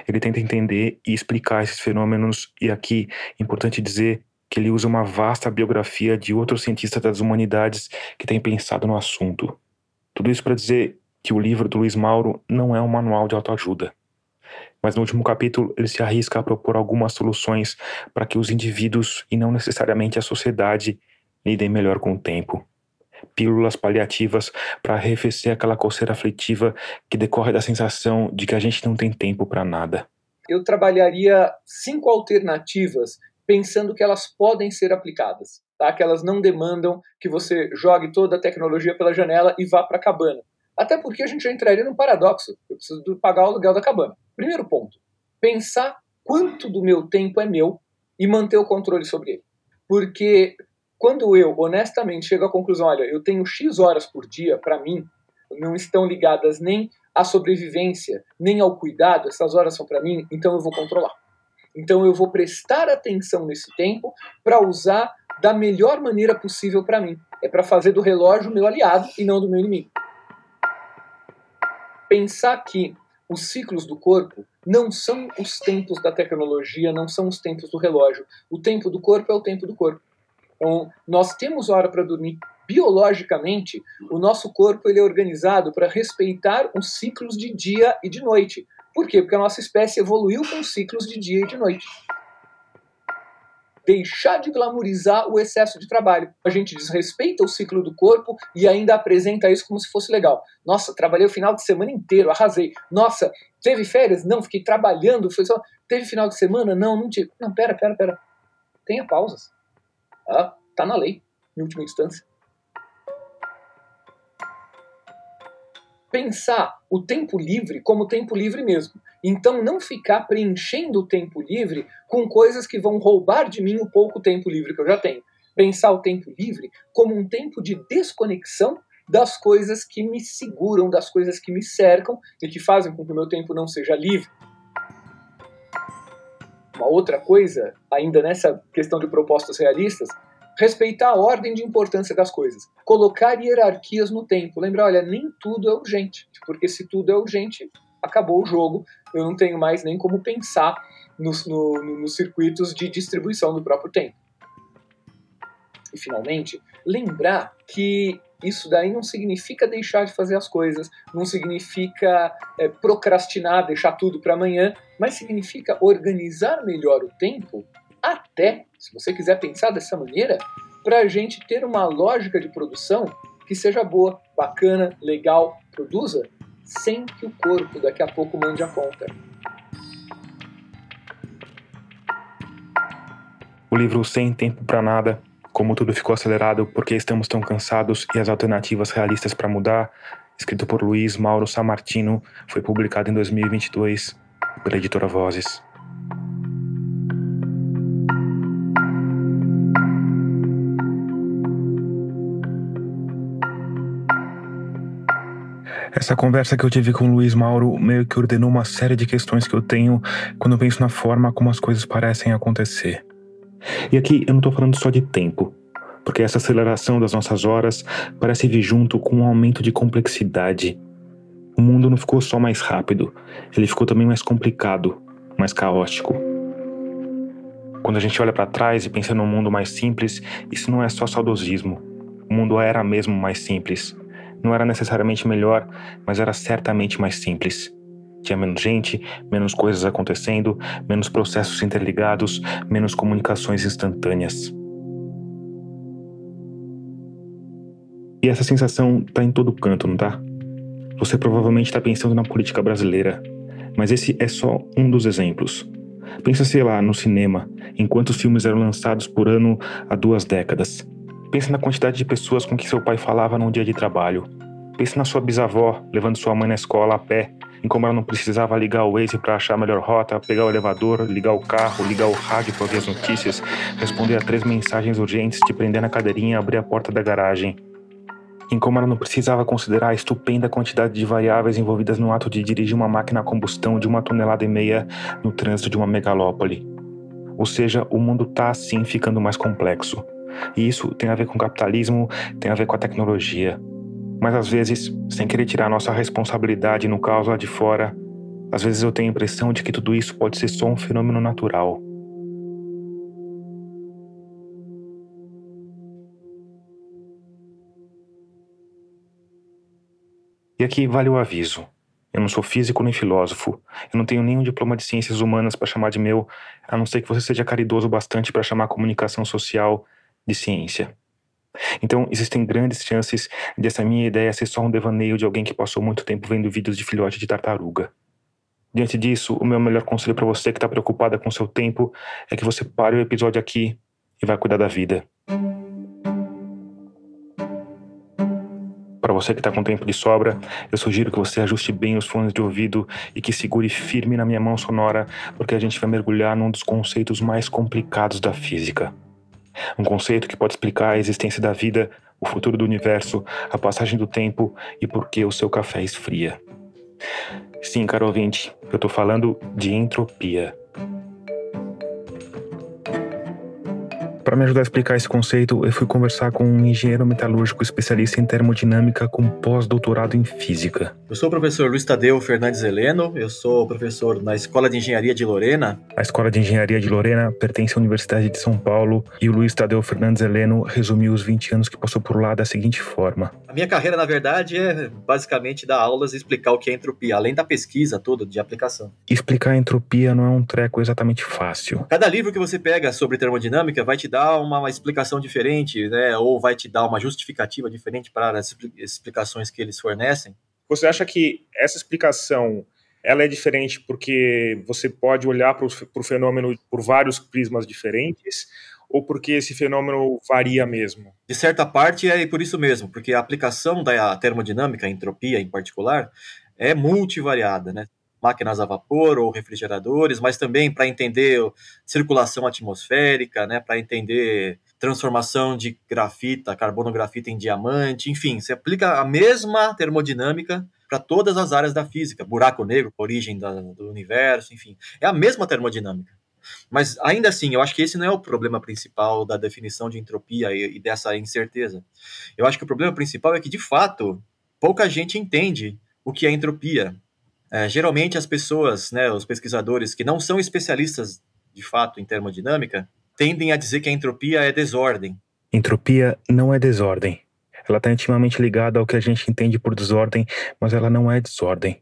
Ele tenta entender e explicar esses fenômenos, e aqui é importante dizer que ele usa uma vasta biografia de outros cientistas das humanidades que têm pensado no assunto. Tudo isso para dizer que o livro do Luiz Mauro não é um manual de autoajuda. Mas no último capítulo ele se arrisca a propor algumas soluções para que os indivíduos, e não necessariamente a sociedade, lidem melhor com o tempo. Pílulas paliativas para arrefecer aquela coceira aflitiva que decorre da sensação de que a gente não tem tempo para nada. Eu trabalharia cinco alternativas pensando que elas podem ser aplicadas, tá? que elas não demandam que você jogue toda a tecnologia pela janela e vá para a cabana. Até porque a gente já entraria num paradoxo. Eu preciso pagar o aluguel da cabana. Primeiro ponto: pensar quanto do meu tempo é meu e manter o controle sobre ele. Porque quando eu honestamente chego à conclusão, olha, eu tenho X horas por dia para mim, não estão ligadas nem à sobrevivência, nem ao cuidado, essas horas são para mim, então eu vou controlar. Então eu vou prestar atenção nesse tempo para usar da melhor maneira possível para mim. É para fazer do relógio meu aliado e não do meu inimigo pensar que os ciclos do corpo não são os tempos da tecnologia, não são os tempos do relógio. O tempo do corpo é o tempo do corpo. Então, nós temos hora para dormir. Biologicamente, o nosso corpo ele é organizado para respeitar os ciclos de dia e de noite. Por quê? Porque a nossa espécie evoluiu com ciclos de dia e de noite deixar de glamorizar o excesso de trabalho. A gente desrespeita o ciclo do corpo e ainda apresenta isso como se fosse legal. Nossa, trabalhei o final de semana inteiro, arrasei. Nossa, teve férias? Não, fiquei trabalhando. Foi só... Teve final de semana? Não, não tive. Não, pera, pera, pera. Tenha pausas. Ah, tá na lei, em última instância. Pensar o tempo livre como tempo livre mesmo. Então, não ficar preenchendo o tempo livre com coisas que vão roubar de mim o pouco tempo livre que eu já tenho. Pensar o tempo livre como um tempo de desconexão das coisas que me seguram, das coisas que me cercam e que fazem com que o meu tempo não seja livre. Uma outra coisa, ainda nessa questão de propostas realistas, respeitar a ordem de importância das coisas, colocar hierarquias no tempo, lembrar, olha, nem tudo é urgente, porque se tudo é urgente, acabou o jogo, eu não tenho mais nem como pensar nos, no, nos circuitos de distribuição do próprio tempo. E finalmente, lembrar que isso daí não significa deixar de fazer as coisas, não significa é, procrastinar, deixar tudo para amanhã, mas significa organizar melhor o tempo até, se você quiser pensar dessa maneira, para a gente ter uma lógica de produção que seja boa, bacana, legal, produza, sem que o corpo daqui a pouco mande a conta. O livro Sem Tempo para Nada, como tudo ficou acelerado, porque estamos tão cansados e as alternativas realistas para mudar, escrito por Luiz Mauro Samartino, foi publicado em 2022 pela editora Vozes. Essa conversa que eu tive com o Luiz Mauro meio que ordenou uma série de questões que eu tenho quando eu penso na forma como as coisas parecem acontecer. E aqui eu não estou falando só de tempo, porque essa aceleração das nossas horas parece vir junto com um aumento de complexidade. O mundo não ficou só mais rápido, ele ficou também mais complicado, mais caótico. Quando a gente olha para trás e pensa num mundo mais simples, isso não é só saudosismo. O mundo era mesmo mais simples. Não era necessariamente melhor, mas era certamente mais simples. Tinha menos gente, menos coisas acontecendo, menos processos interligados, menos comunicações instantâneas. E essa sensação tá em todo canto, não tá? Você provavelmente está pensando na política brasileira, mas esse é só um dos exemplos. Pensa, sei lá, no cinema, em quantos filmes eram lançados por ano há duas décadas. Pense na quantidade de pessoas com que seu pai falava num dia de trabalho. Pense na sua bisavó levando sua mãe na escola a pé, em como ela não precisava ligar o Waze para achar a melhor rota, pegar o elevador, ligar o carro, ligar o rádio para ver as notícias, responder a três mensagens urgentes, te prender na cadeirinha e abrir a porta da garagem. Em como ela não precisava considerar a estupenda quantidade de variáveis envolvidas no ato de dirigir uma máquina a combustão de uma tonelada e meia no trânsito de uma megalópole. Ou seja, o mundo está assim ficando mais complexo. E isso tem a ver com o capitalismo, tem a ver com a tecnologia. Mas às vezes, sem querer tirar nossa responsabilidade no caos lá de fora, às vezes eu tenho a impressão de que tudo isso pode ser só um fenômeno natural. E aqui vale o aviso. Eu não sou físico nem filósofo. Eu não tenho nenhum diploma de ciências humanas para chamar de meu, a não ser que você seja caridoso bastante para chamar comunicação social de ciência. Então, existem grandes chances dessa minha ideia ser só um devaneio de alguém que passou muito tempo vendo vídeos de filhote de tartaruga. Diante disso, o meu melhor conselho para você que está preocupada com seu tempo é que você pare o episódio aqui e vá cuidar da vida. Para você que está com tempo de sobra, eu sugiro que você ajuste bem os fones de ouvido e que segure firme na minha mão sonora, porque a gente vai mergulhar num dos conceitos mais complicados da física. Um conceito que pode explicar a existência da vida, o futuro do universo, a passagem do tempo e por que o seu café esfria. Sim, caro ouvinte, eu estou falando de entropia. Para me ajudar a explicar esse conceito, eu fui conversar com um engenheiro metalúrgico especialista em termodinâmica com pós-doutorado em física. Eu sou o professor Luiz Tadeu Fernandes Heleno, eu sou professor na Escola de Engenharia de Lorena. A Escola de Engenharia de Lorena pertence à Universidade de São Paulo e o Luiz Tadeu Fernandes Heleno resumiu os 20 anos que passou por lá da seguinte forma. A minha carreira, na verdade, é basicamente dar aulas e explicar o que é entropia, além da pesquisa toda de aplicação. Explicar a entropia não é um treco exatamente fácil. Cada livro que você pega sobre termodinâmica vai te dar uma, explicação diferente, né? Ou vai te dar uma justificativa diferente para as explicações que eles fornecem. Você acha que essa explicação ela é diferente porque você pode olhar para o fenômeno por vários prismas diferentes ou porque esse fenômeno varia mesmo? De certa parte é por isso mesmo, porque a aplicação da termodinâmica, a entropia em particular, é multivariada, né? Máquinas a vapor ou refrigeradores, mas também para entender circulação atmosférica, né, para entender transformação de grafita, carbono grafita em diamante, enfim, você aplica a mesma termodinâmica para todas as áreas da física, buraco negro, origem da, do universo, enfim, é a mesma termodinâmica. Mas ainda assim, eu acho que esse não é o problema principal da definição de entropia e, e dessa incerteza. Eu acho que o problema principal é que, de fato, pouca gente entende o que é entropia. É, geralmente as pessoas, né, os pesquisadores que não são especialistas de fato em termodinâmica, tendem a dizer que a entropia é desordem. Entropia não é desordem. Ela está intimamente ligada ao que a gente entende por desordem, mas ela não é desordem.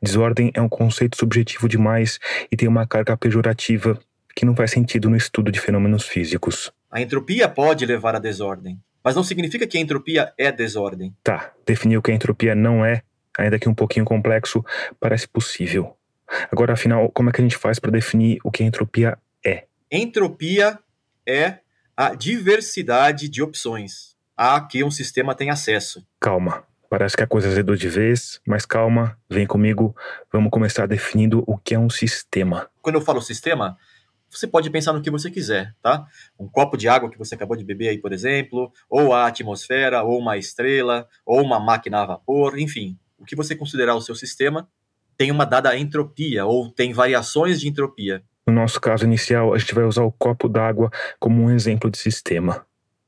Desordem é um conceito subjetivo demais e tem uma carga pejorativa que não faz sentido no estudo de fenômenos físicos. A entropia pode levar à desordem, mas não significa que a entropia é desordem. Tá, definir o que a entropia não é ainda que um pouquinho complexo, parece possível. Agora, afinal, como é que a gente faz para definir o que a entropia é? Entropia é a diversidade de opções a que um sistema tem acesso. Calma. Parece que a coisa azedou de vez, mas calma, vem comigo, vamos começar definindo o que é um sistema. Quando eu falo sistema, você pode pensar no que você quiser, tá? Um copo de água que você acabou de beber aí, por exemplo, ou a atmosfera, ou uma estrela, ou uma máquina a vapor, enfim o que você considerar o seu sistema tem uma dada entropia ou tem variações de entropia. No nosso caso inicial, a gente vai usar o copo d'água como um exemplo de sistema.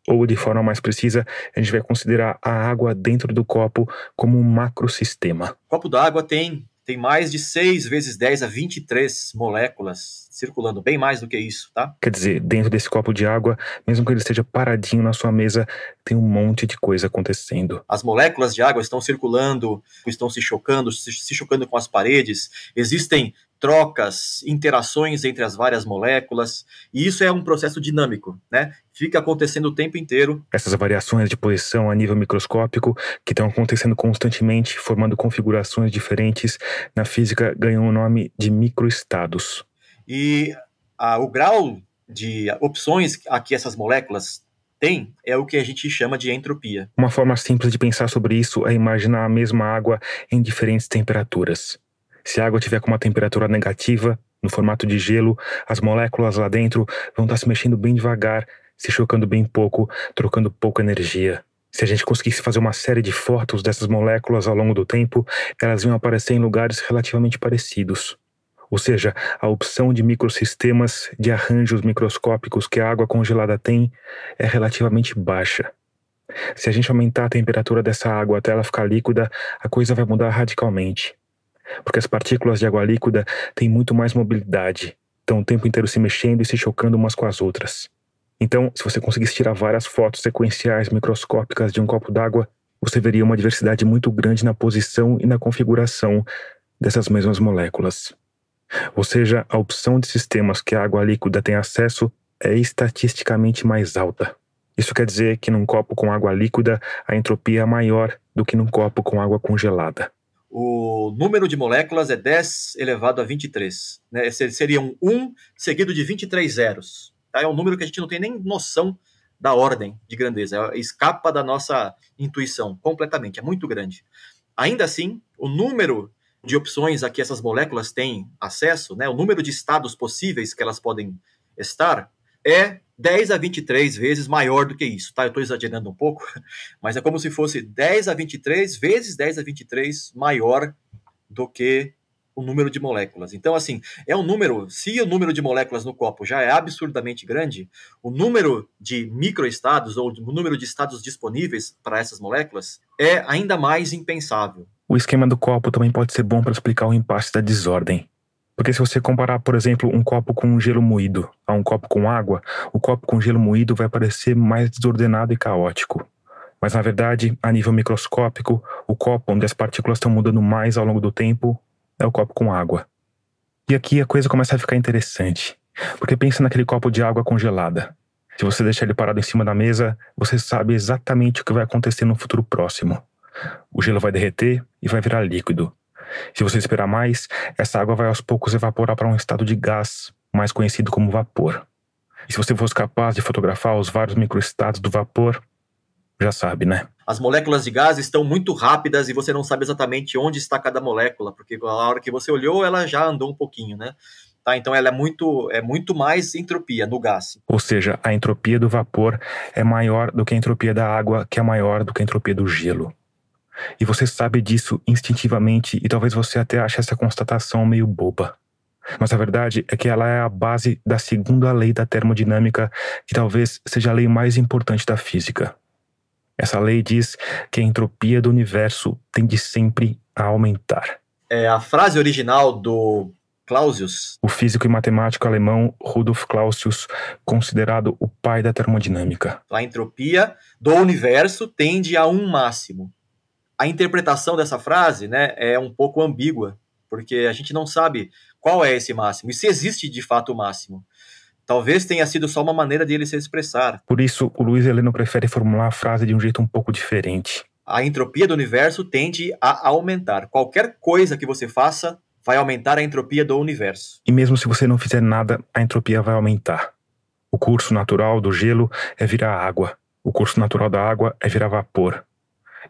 Ou, de forma mais precisa, a gente vai considerar a água dentro do copo como um macrosistema. O copo d'água tem tem mais de 6 vezes 10 a 23 moléculas circulando, bem mais do que isso, tá? Quer dizer, dentro desse copo de água, mesmo que ele esteja paradinho na sua mesa, tem um monte de coisa acontecendo. As moléculas de água estão circulando, estão se chocando, se, se chocando com as paredes. Existem trocas, interações entre as várias moléculas, e isso é um processo dinâmico, né? Fica acontecendo o tempo inteiro. Essas variações de posição a nível microscópico, que estão acontecendo constantemente, formando configurações diferentes, na física ganham o nome de microestados. E a, o grau de opções a que essas moléculas têm é o que a gente chama de entropia. Uma forma simples de pensar sobre isso é imaginar a mesma água em diferentes temperaturas. Se a água tiver com uma temperatura negativa, no formato de gelo, as moléculas lá dentro vão estar se mexendo bem devagar, se chocando bem pouco, trocando pouca energia. Se a gente conseguisse fazer uma série de fotos dessas moléculas ao longo do tempo, elas iam aparecer em lugares relativamente parecidos. Ou seja, a opção de microsistemas de arranjos microscópicos que a água congelada tem é relativamente baixa. Se a gente aumentar a temperatura dessa água até ela ficar líquida, a coisa vai mudar radicalmente porque as partículas de água líquida têm muito mais mobilidade, estão o tempo inteiro se mexendo e se chocando umas com as outras. Então, se você conseguisse tirar várias fotos sequenciais microscópicas de um copo d'água, você veria uma diversidade muito grande na posição e na configuração dessas mesmas moléculas. Ou seja, a opção de sistemas que a água líquida tem acesso é estatisticamente mais alta. Isso quer dizer que num copo com água líquida a entropia é maior do que num copo com água congelada o número de moléculas é 10 elevado a 23. Né? Seria um 1 seguido de 23 zeros. Tá? É um número que a gente não tem nem noção da ordem de grandeza. É, escapa da nossa intuição completamente. É muito grande. Ainda assim, o número de opções a que essas moléculas têm acesso, né, o número de estados possíveis que elas podem estar, é 10 a 23 vezes maior do que isso, tá? Eu estou exagerando um pouco, mas é como se fosse 10 a 23 vezes 10 a 23 maior do que o número de moléculas. Então, assim, é um número. Se o número de moléculas no copo já é absurdamente grande, o número de microestados ou o número de estados disponíveis para essas moléculas é ainda mais impensável. O esquema do copo também pode ser bom para explicar o impasse da desordem. Porque se você comparar, por exemplo, um copo com gelo moído a um copo com água, o copo com gelo moído vai parecer mais desordenado e caótico. Mas na verdade, a nível microscópico, o copo onde as partículas estão mudando mais ao longo do tempo é o copo com água. E aqui a coisa começa a ficar interessante. Porque pensa naquele copo de água congelada. Se você deixar ele parado em cima da mesa, você sabe exatamente o que vai acontecer no futuro próximo. O gelo vai derreter e vai virar líquido. Se você esperar mais, essa água vai aos poucos evaporar para um estado de gás, mais conhecido como vapor. E se você fosse capaz de fotografar os vários microestados do vapor, já sabe, né? As moléculas de gás estão muito rápidas e você não sabe exatamente onde está cada molécula, porque na hora que você olhou, ela já andou um pouquinho, né? Tá, então ela é muito, é muito mais entropia no gás. Ou seja, a entropia do vapor é maior do que a entropia da água, que é maior do que a entropia do gelo. E você sabe disso instintivamente e talvez você até ache essa constatação meio boba. Mas a verdade é que ela é a base da segunda lei da termodinâmica, que talvez seja a lei mais importante da física. Essa lei diz que a entropia do universo tende sempre a aumentar. É a frase original do Clausius. O físico e matemático alemão Rudolf Clausius, considerado o pai da termodinâmica. A entropia do universo tende a um máximo a interpretação dessa frase né, é um pouco ambígua, porque a gente não sabe qual é esse máximo e se existe de fato o máximo. Talvez tenha sido só uma maneira de ele se expressar. Por isso, o Luiz Heleno prefere formular a frase de um jeito um pouco diferente. A entropia do universo tende a aumentar. Qualquer coisa que você faça vai aumentar a entropia do universo. E mesmo se você não fizer nada, a entropia vai aumentar. O curso natural do gelo é virar água. O curso natural da água é virar vapor.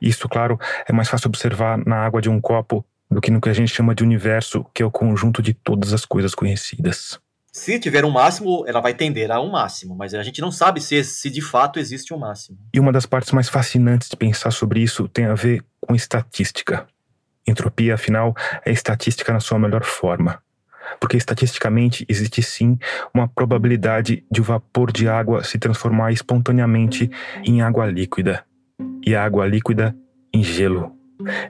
Isso, claro, é mais fácil observar na água de um copo do que no que a gente chama de universo, que é o conjunto de todas as coisas conhecidas. Se tiver um máximo, ela vai tender a um máximo, mas a gente não sabe se, se de fato existe um máximo. E uma das partes mais fascinantes de pensar sobre isso tem a ver com estatística. Entropia, afinal, é estatística na sua melhor forma. Porque estatisticamente existe sim uma probabilidade de o vapor de água se transformar espontaneamente em água líquida e a água líquida em gelo.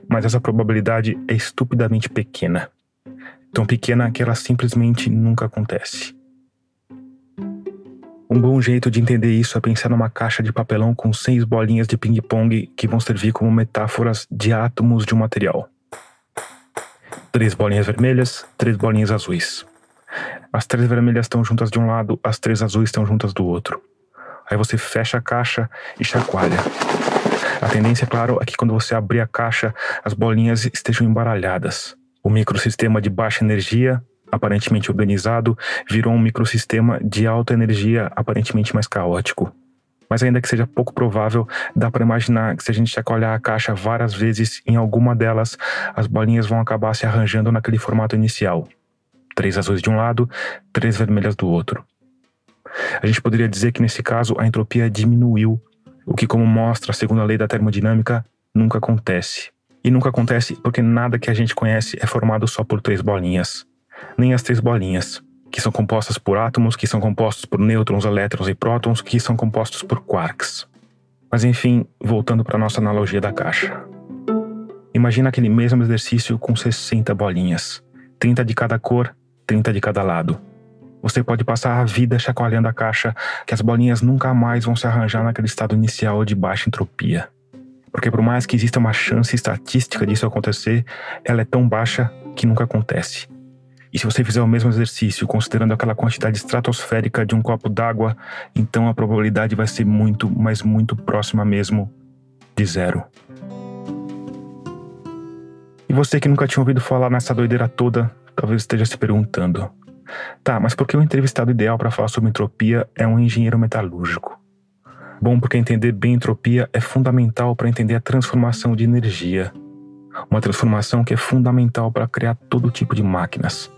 Mas essa probabilidade é estupidamente pequena. Tão pequena que ela simplesmente nunca acontece. Um bom jeito de entender isso é pensar numa caixa de papelão com seis bolinhas de ping-pong que vão servir como metáforas de átomos de um material. Três bolinhas vermelhas, três bolinhas azuis. As três vermelhas estão juntas de um lado, as três azuis estão juntas do outro. Aí você fecha a caixa e chacoalha. A tendência, claro, é que quando você abrir a caixa, as bolinhas estejam embaralhadas. O microsistema de baixa energia, aparentemente organizado, virou um microsistema de alta energia, aparentemente mais caótico. Mas ainda que seja pouco provável, dá para imaginar que se a gente chacoalhar a caixa várias vezes, em alguma delas, as bolinhas vão acabar se arranjando naquele formato inicial. Três azuis de um lado, três vermelhas do outro. A gente poderia dizer que nesse caso a entropia diminuiu, o que, como mostra a segunda lei da termodinâmica, nunca acontece. E nunca acontece porque nada que a gente conhece é formado só por três bolinhas. Nem as três bolinhas que são compostas por átomos, que são compostos por nêutrons, elétrons e prótons, que são compostos por quarks. Mas enfim, voltando para nossa analogia da caixa. Imagina aquele mesmo exercício com 60 bolinhas, 30 de cada cor, 30 de cada lado. Você pode passar a vida chacoalhando a caixa, que as bolinhas nunca mais vão se arranjar naquele estado inicial de baixa entropia. Porque por mais que exista uma chance estatística disso acontecer, ela é tão baixa que nunca acontece. E se você fizer o mesmo exercício, considerando aquela quantidade estratosférica de um copo d'água, então a probabilidade vai ser muito, mas muito próxima mesmo de zero. E você que nunca tinha ouvido falar nessa doideira toda, talvez esteja se perguntando: tá, mas por que o entrevistado ideal para falar sobre entropia é um engenheiro metalúrgico? Bom, porque entender bem entropia é fundamental para entender a transformação de energia. Uma transformação que é fundamental para criar todo tipo de máquinas.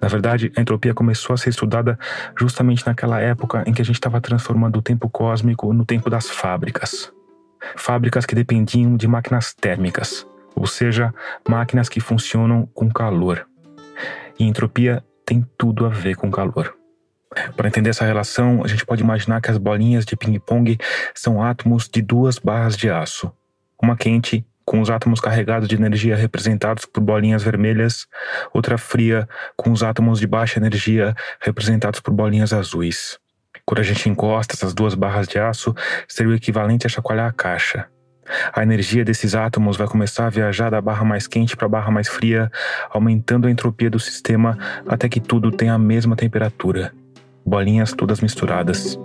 Na verdade, a entropia começou a ser estudada justamente naquela época em que a gente estava transformando o tempo cósmico no tempo das fábricas. Fábricas que dependiam de máquinas térmicas, ou seja, máquinas que funcionam com calor. E entropia tem tudo a ver com calor. Para entender essa relação, a gente pode imaginar que as bolinhas de ping-pong são átomos de duas barras de aço, uma quente com os átomos carregados de energia representados por bolinhas vermelhas, outra fria, com os átomos de baixa energia representados por bolinhas azuis. Quando a gente encosta essas duas barras de aço, seria o equivalente a chacoalhar a caixa. A energia desses átomos vai começar a viajar da barra mais quente para a barra mais fria, aumentando a entropia do sistema até que tudo tenha a mesma temperatura. Bolinhas todas misturadas.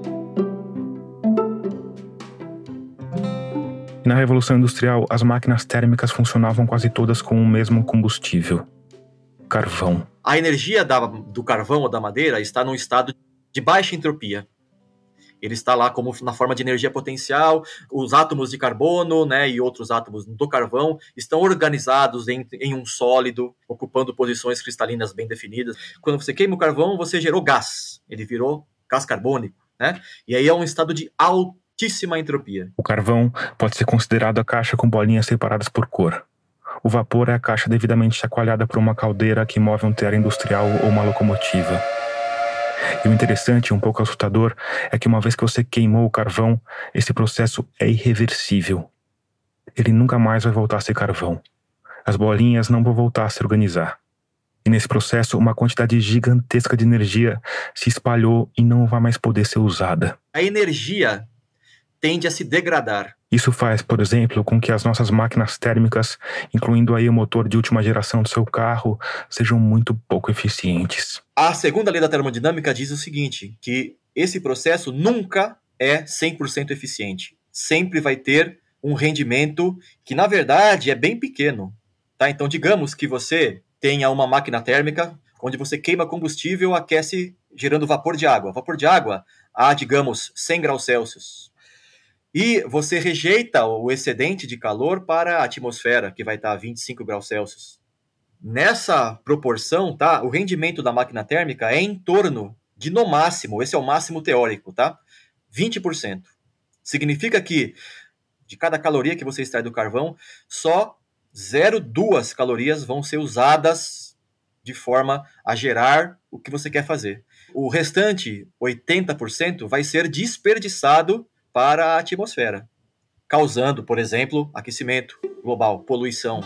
Na Revolução Industrial, as máquinas térmicas funcionavam quase todas com o mesmo combustível: carvão. A energia da, do carvão ou da madeira está num estado de baixa entropia. Ele está lá como na forma de energia potencial, os átomos de carbono né, e outros átomos do carvão estão organizados em, em um sólido, ocupando posições cristalinas bem definidas. Quando você queima o carvão, você gerou gás, ele virou gás carbônico. Né? E aí é um estado de altíssima entropia. O carvão pode ser considerado a caixa com bolinhas separadas por cor. O vapor é a caixa devidamente chacoalhada por uma caldeira que move um tear industrial ou uma locomotiva. E o interessante um pouco assustador é que uma vez que você queimou o carvão, esse processo é irreversível. Ele nunca mais vai voltar a ser carvão. As bolinhas não vão voltar a se organizar. E nesse processo, uma quantidade gigantesca de energia se espalhou e não vai mais poder ser usada. A energia tende a se degradar. Isso faz, por exemplo, com que as nossas máquinas térmicas, incluindo aí o motor de última geração do seu carro, sejam muito pouco eficientes. A segunda lei da termodinâmica diz o seguinte, que esse processo nunca é 100% eficiente. Sempre vai ter um rendimento que, na verdade, é bem pequeno. Tá? Então, digamos que você tenha uma máquina térmica onde você queima combustível, aquece gerando vapor de água. Vapor de água a, digamos, 100 graus Celsius. E você rejeita o excedente de calor para a atmosfera, que vai estar a 25 graus Celsius. Nessa proporção, tá? O rendimento da máquina térmica é em torno de, no máximo, esse é o máximo teórico, tá? 20%. Significa que de cada caloria que você extrai do carvão, só 0,2 calorias vão ser usadas de forma a gerar o que você quer fazer. O restante, 80%, vai ser desperdiçado para a atmosfera, causando, por exemplo, aquecimento global, poluição.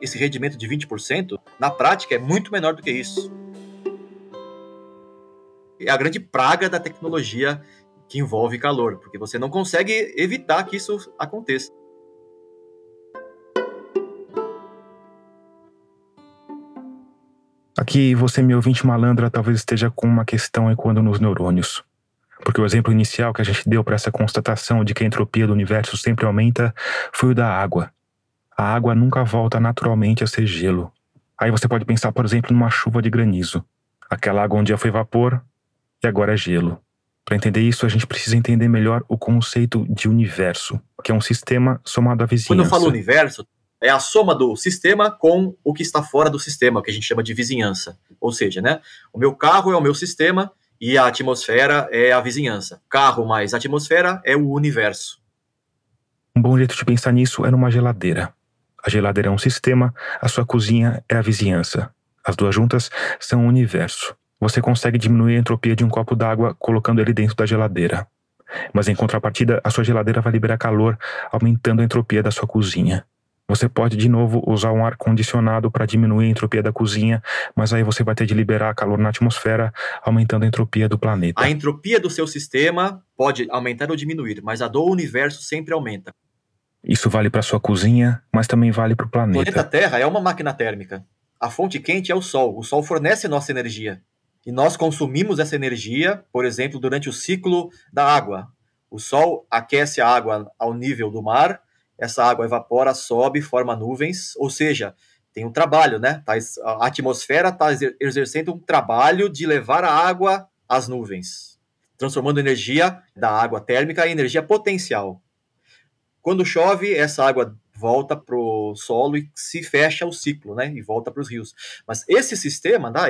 Esse rendimento de 20%, na prática, é muito menor do que isso. É a grande praga da tecnologia que envolve calor, porque você não consegue evitar que isso aconteça. Aqui você, meu ouvinte malandra, talvez esteja com uma questão ecoando nos neurônios. Porque o exemplo inicial que a gente deu para essa constatação de que a entropia do universo sempre aumenta foi o da água. A água nunca volta naturalmente a ser gelo. Aí você pode pensar, por exemplo, numa chuva de granizo. Aquela água um dia foi vapor e agora é gelo. Para entender isso, a gente precisa entender melhor o conceito de universo, que é um sistema somado à vizinhança. Quando eu falo universo, é a soma do sistema com o que está fora do sistema, o que a gente chama de vizinhança. Ou seja, né, o meu carro é o meu sistema e a atmosfera é a vizinhança. Carro mais atmosfera é o universo. Um bom jeito de pensar nisso é numa geladeira. A geladeira é um sistema, a sua cozinha é a vizinhança. As duas juntas são o universo. Você consegue diminuir a entropia de um copo d'água colocando ele dentro da geladeira. Mas em contrapartida, a sua geladeira vai liberar calor, aumentando a entropia da sua cozinha. Você pode de novo usar um ar condicionado para diminuir a entropia da cozinha, mas aí você vai ter de liberar calor na atmosfera, aumentando a entropia do planeta. A entropia do seu sistema pode aumentar ou diminuir, mas a do universo sempre aumenta. Isso vale para sua cozinha, mas também vale para o planeta. O planeta Terra é uma máquina térmica. A fonte quente é o Sol. O Sol fornece nossa energia. E nós consumimos essa energia, por exemplo, durante o ciclo da água. O Sol aquece a água ao nível do mar essa água evapora, sobe, forma nuvens, ou seja, tem um trabalho, né? Tá a atmosfera está exercendo um trabalho de levar a água às nuvens, transformando energia da água térmica em energia potencial. Quando chove, essa água volta para o solo e se fecha o ciclo, né? E volta para os rios. Mas esse sistema, né?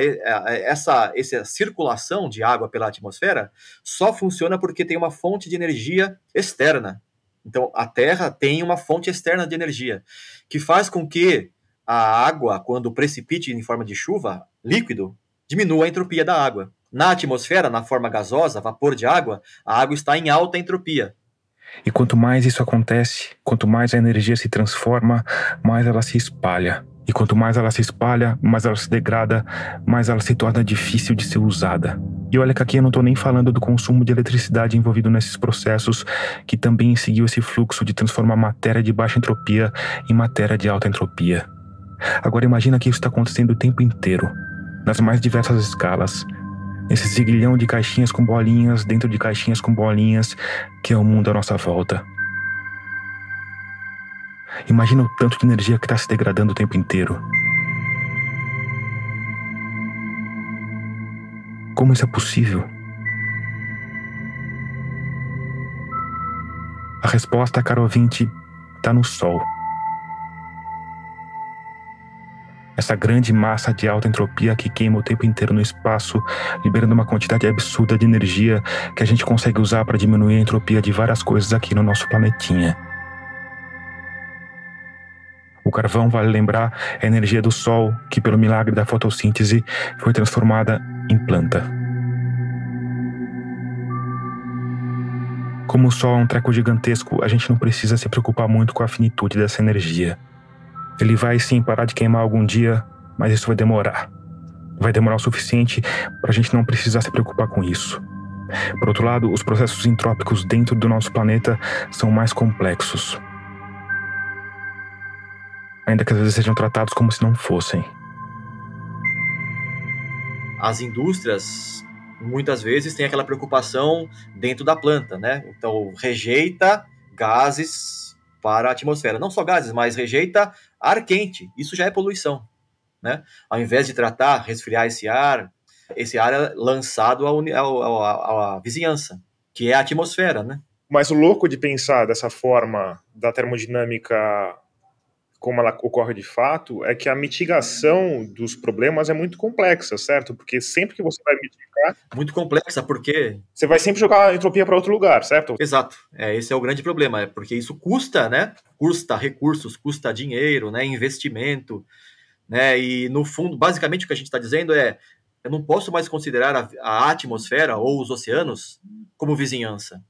essa, essa circulação de água pela atmosfera, só funciona porque tem uma fonte de energia externa, então, a Terra tem uma fonte externa de energia, que faz com que a água, quando precipite em forma de chuva, líquido, diminua a entropia da água. Na atmosfera, na forma gasosa, vapor de água, a água está em alta entropia. E quanto mais isso acontece, quanto mais a energia se transforma, mais ela se espalha. E quanto mais ela se espalha, mais ela se degrada, mais ela se torna difícil de ser usada. E olha que aqui eu não estou nem falando do consumo de eletricidade envolvido nesses processos, que também seguiu esse fluxo de transformar matéria de baixa entropia em matéria de alta entropia. Agora imagina que isso está acontecendo o tempo inteiro, nas mais diversas escalas. Esse ziguilhão de caixinhas com bolinhas dentro de caixinhas com bolinhas, que é o mundo à nossa volta. Imagina o tanto de energia que está se degradando o tempo inteiro. Como isso é possível? A resposta, caro ouvinte, está no Sol. Essa grande massa de alta entropia que queima o tempo inteiro no espaço, liberando uma quantidade absurda de energia que a gente consegue usar para diminuir a entropia de várias coisas aqui no nosso planetinha. O carvão, vale lembrar, é a energia do Sol que, pelo milagre da fotossíntese, foi transformada em planta. Como o Sol é um treco gigantesco, a gente não precisa se preocupar muito com a finitude dessa energia. Ele vai sim parar de queimar algum dia, mas isso vai demorar. Vai demorar o suficiente para a gente não precisar se preocupar com isso. Por outro lado, os processos entrópicos dentro do nosso planeta são mais complexos ainda que às vezes sejam tratados como se não fossem. As indústrias muitas vezes têm aquela preocupação dentro da planta, né? Então rejeita gases para a atmosfera, não só gases, mas rejeita ar quente. Isso já é poluição, né? Ao invés de tratar, resfriar esse ar, esse ar é lançado à vizinhança, que é a atmosfera, né? Mas o louco de pensar dessa forma da termodinâmica como ela ocorre de fato, é que a mitigação dos problemas é muito complexa, certo? Porque sempre que você vai mitigar. Muito complexa, porque. Você vai sempre jogar a entropia para outro lugar, certo? Exato. É, esse é o grande problema, é porque isso custa, né? Custa recursos, custa dinheiro, né? Investimento. Né? E no fundo, basicamente o que a gente está dizendo é: eu não posso mais considerar a, a atmosfera ou os oceanos como vizinhança.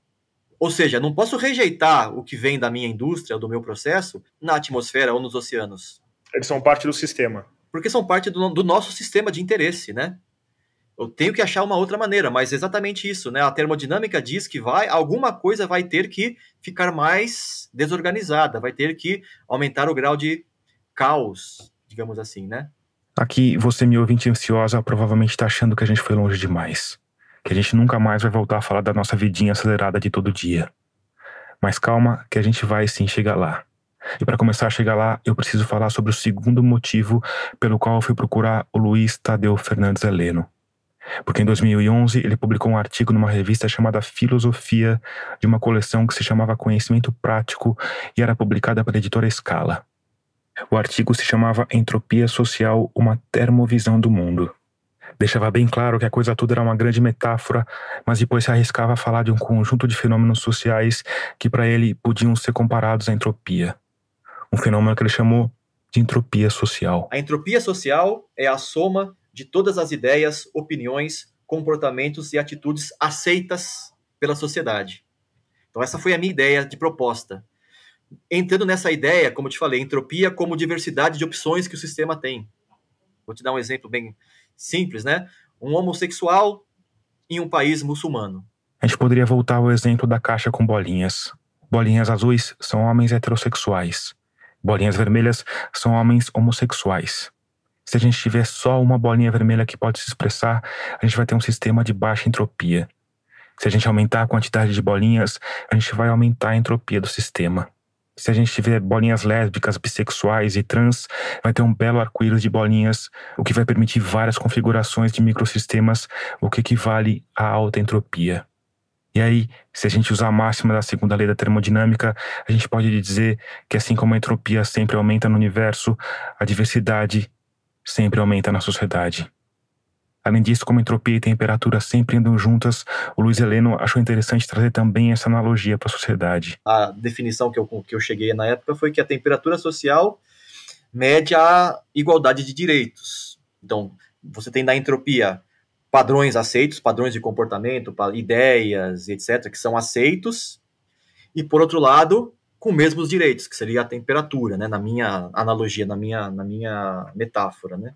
Ou seja, não posso rejeitar o que vem da minha indústria ou do meu processo na atmosfera ou nos oceanos. Eles são parte do sistema. Porque são parte do, do nosso sistema de interesse, né? Eu tenho que achar uma outra maneira, mas exatamente isso, né? A termodinâmica diz que vai, alguma coisa vai ter que ficar mais desorganizada, vai ter que aumentar o grau de caos, digamos assim, né? Aqui, você, me ouvinte ansiosa, provavelmente está achando que a gente foi longe demais que a gente nunca mais vai voltar a falar da nossa vidinha acelerada de todo dia. Mas calma, que a gente vai sim chegar lá. E para começar a chegar lá, eu preciso falar sobre o segundo motivo pelo qual eu fui procurar o Luiz Tadeu Fernandes Heleno. Porque em 2011 ele publicou um artigo numa revista chamada Filosofia, de uma coleção que se chamava Conhecimento Prático e era publicada pela editora Scala. O artigo se chamava Entropia Social Uma Termovisão do Mundo. Deixava bem claro que a coisa toda era uma grande metáfora, mas depois se arriscava a falar de um conjunto de fenômenos sociais que para ele podiam ser comparados à entropia. Um fenômeno que ele chamou de entropia social. A entropia social é a soma de todas as ideias, opiniões, comportamentos e atitudes aceitas pela sociedade. Então essa foi a minha ideia de proposta. Entrando nessa ideia, como te falei, entropia como diversidade de opções que o sistema tem. Vou te dar um exemplo bem simples, né? Um homossexual em um país muçulmano. A gente poderia voltar ao exemplo da caixa com bolinhas. Bolinhas azuis são homens heterossexuais. Bolinhas vermelhas são homens homossexuais. Se a gente tiver só uma bolinha vermelha que pode se expressar, a gente vai ter um sistema de baixa entropia. Se a gente aumentar a quantidade de bolinhas, a gente vai aumentar a entropia do sistema. Se a gente tiver bolinhas lésbicas, bissexuais e trans, vai ter um belo arco-íris de bolinhas, o que vai permitir várias configurações de microsistemas, o que equivale à alta entropia. E aí, se a gente usar a máxima da segunda lei da termodinâmica, a gente pode dizer que assim como a entropia sempre aumenta no universo, a diversidade sempre aumenta na sociedade. Além disso, como entropia e temperatura sempre andam juntas, o Luiz Heleno achou interessante trazer também essa analogia para a sociedade. A definição que eu, que eu cheguei na época foi que a temperatura social mede a igualdade de direitos. Então, você tem na entropia padrões aceitos, padrões de comportamento, ideias, etc., que são aceitos, e por outro lado, com mesmos direitos, que seria a temperatura, né, na minha analogia, na minha, na minha metáfora, né.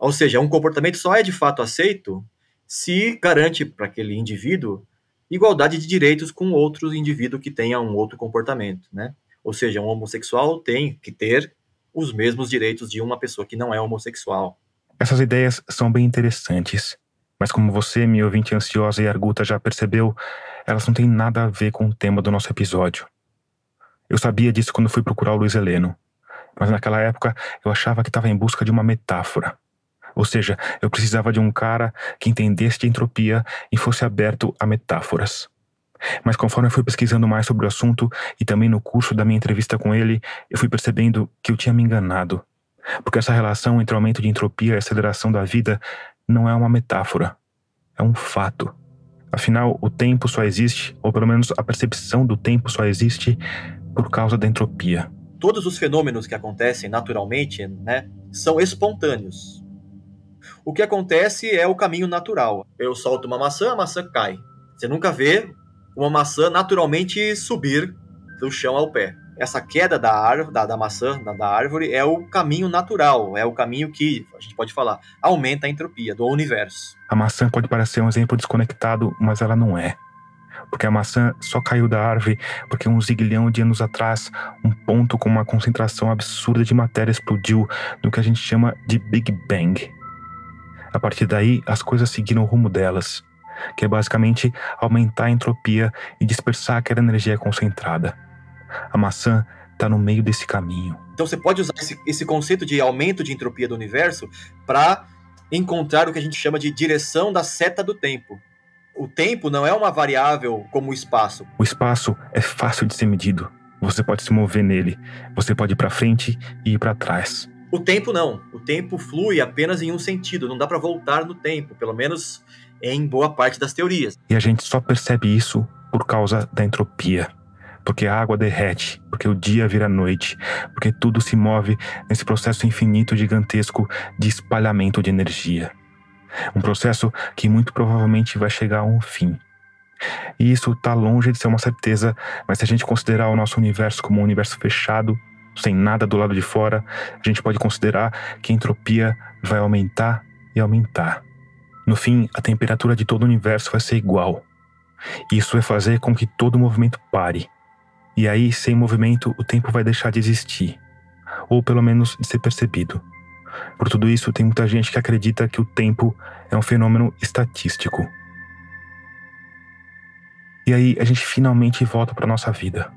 Ou seja, um comportamento só é de fato aceito se garante para aquele indivíduo igualdade de direitos com outro indivíduo que tenha um outro comportamento, né? Ou seja, um homossexual tem que ter os mesmos direitos de uma pessoa que não é homossexual. Essas ideias são bem interessantes, mas como você, minha ouvinte ansiosa e arguta, já percebeu, elas não têm nada a ver com o tema do nosso episódio. Eu sabia disso quando fui procurar o Luiz Heleno, mas naquela época eu achava que estava em busca de uma metáfora. Ou seja, eu precisava de um cara que entendesse de entropia e fosse aberto a metáforas. Mas conforme eu fui pesquisando mais sobre o assunto e também no curso da minha entrevista com ele, eu fui percebendo que eu tinha me enganado. Porque essa relação entre o aumento de entropia e aceleração da vida não é uma metáfora, é um fato. Afinal, o tempo só existe, ou pelo menos a percepção do tempo só existe, por causa da entropia. Todos os fenômenos que acontecem naturalmente, né, são espontâneos. O que acontece é o caminho natural. Eu solto uma maçã, a maçã cai. Você nunca vê uma maçã naturalmente subir do chão ao pé. Essa queda da árvore, da, da maçã, da, da árvore, é o caminho natural, é o caminho que, a gente pode falar, aumenta a entropia do universo. A maçã pode parecer um exemplo desconectado, mas ela não é porque a maçã só caiu da árvore porque um zilhão de anos atrás, um ponto com uma concentração absurda de matéria explodiu no que a gente chama de Big Bang. A partir daí, as coisas seguiram o rumo delas, que é basicamente aumentar a entropia e dispersar aquela energia concentrada. A maçã está no meio desse caminho. Então você pode usar esse, esse conceito de aumento de entropia do universo para encontrar o que a gente chama de direção da seta do tempo. O tempo não é uma variável como o espaço. O espaço é fácil de ser medido. Você pode se mover nele. Você pode ir para frente e ir para trás. O tempo não. O tempo flui apenas em um sentido. Não dá para voltar no tempo, pelo menos em boa parte das teorias. E a gente só percebe isso por causa da entropia. Porque a água derrete, porque o dia vira noite, porque tudo se move nesse processo infinito gigantesco de espalhamento de energia. Um processo que muito provavelmente vai chegar a um fim. E isso está longe de ser uma certeza, mas se a gente considerar o nosso universo como um universo fechado, sem nada do lado de fora, a gente pode considerar que a entropia vai aumentar e aumentar. No fim, a temperatura de todo o universo vai ser igual. Isso vai fazer com que todo o movimento pare. E aí, sem movimento, o tempo vai deixar de existir, ou pelo menos de ser percebido. Por tudo isso, tem muita gente que acredita que o tempo é um fenômeno estatístico. E aí a gente finalmente volta para nossa vida.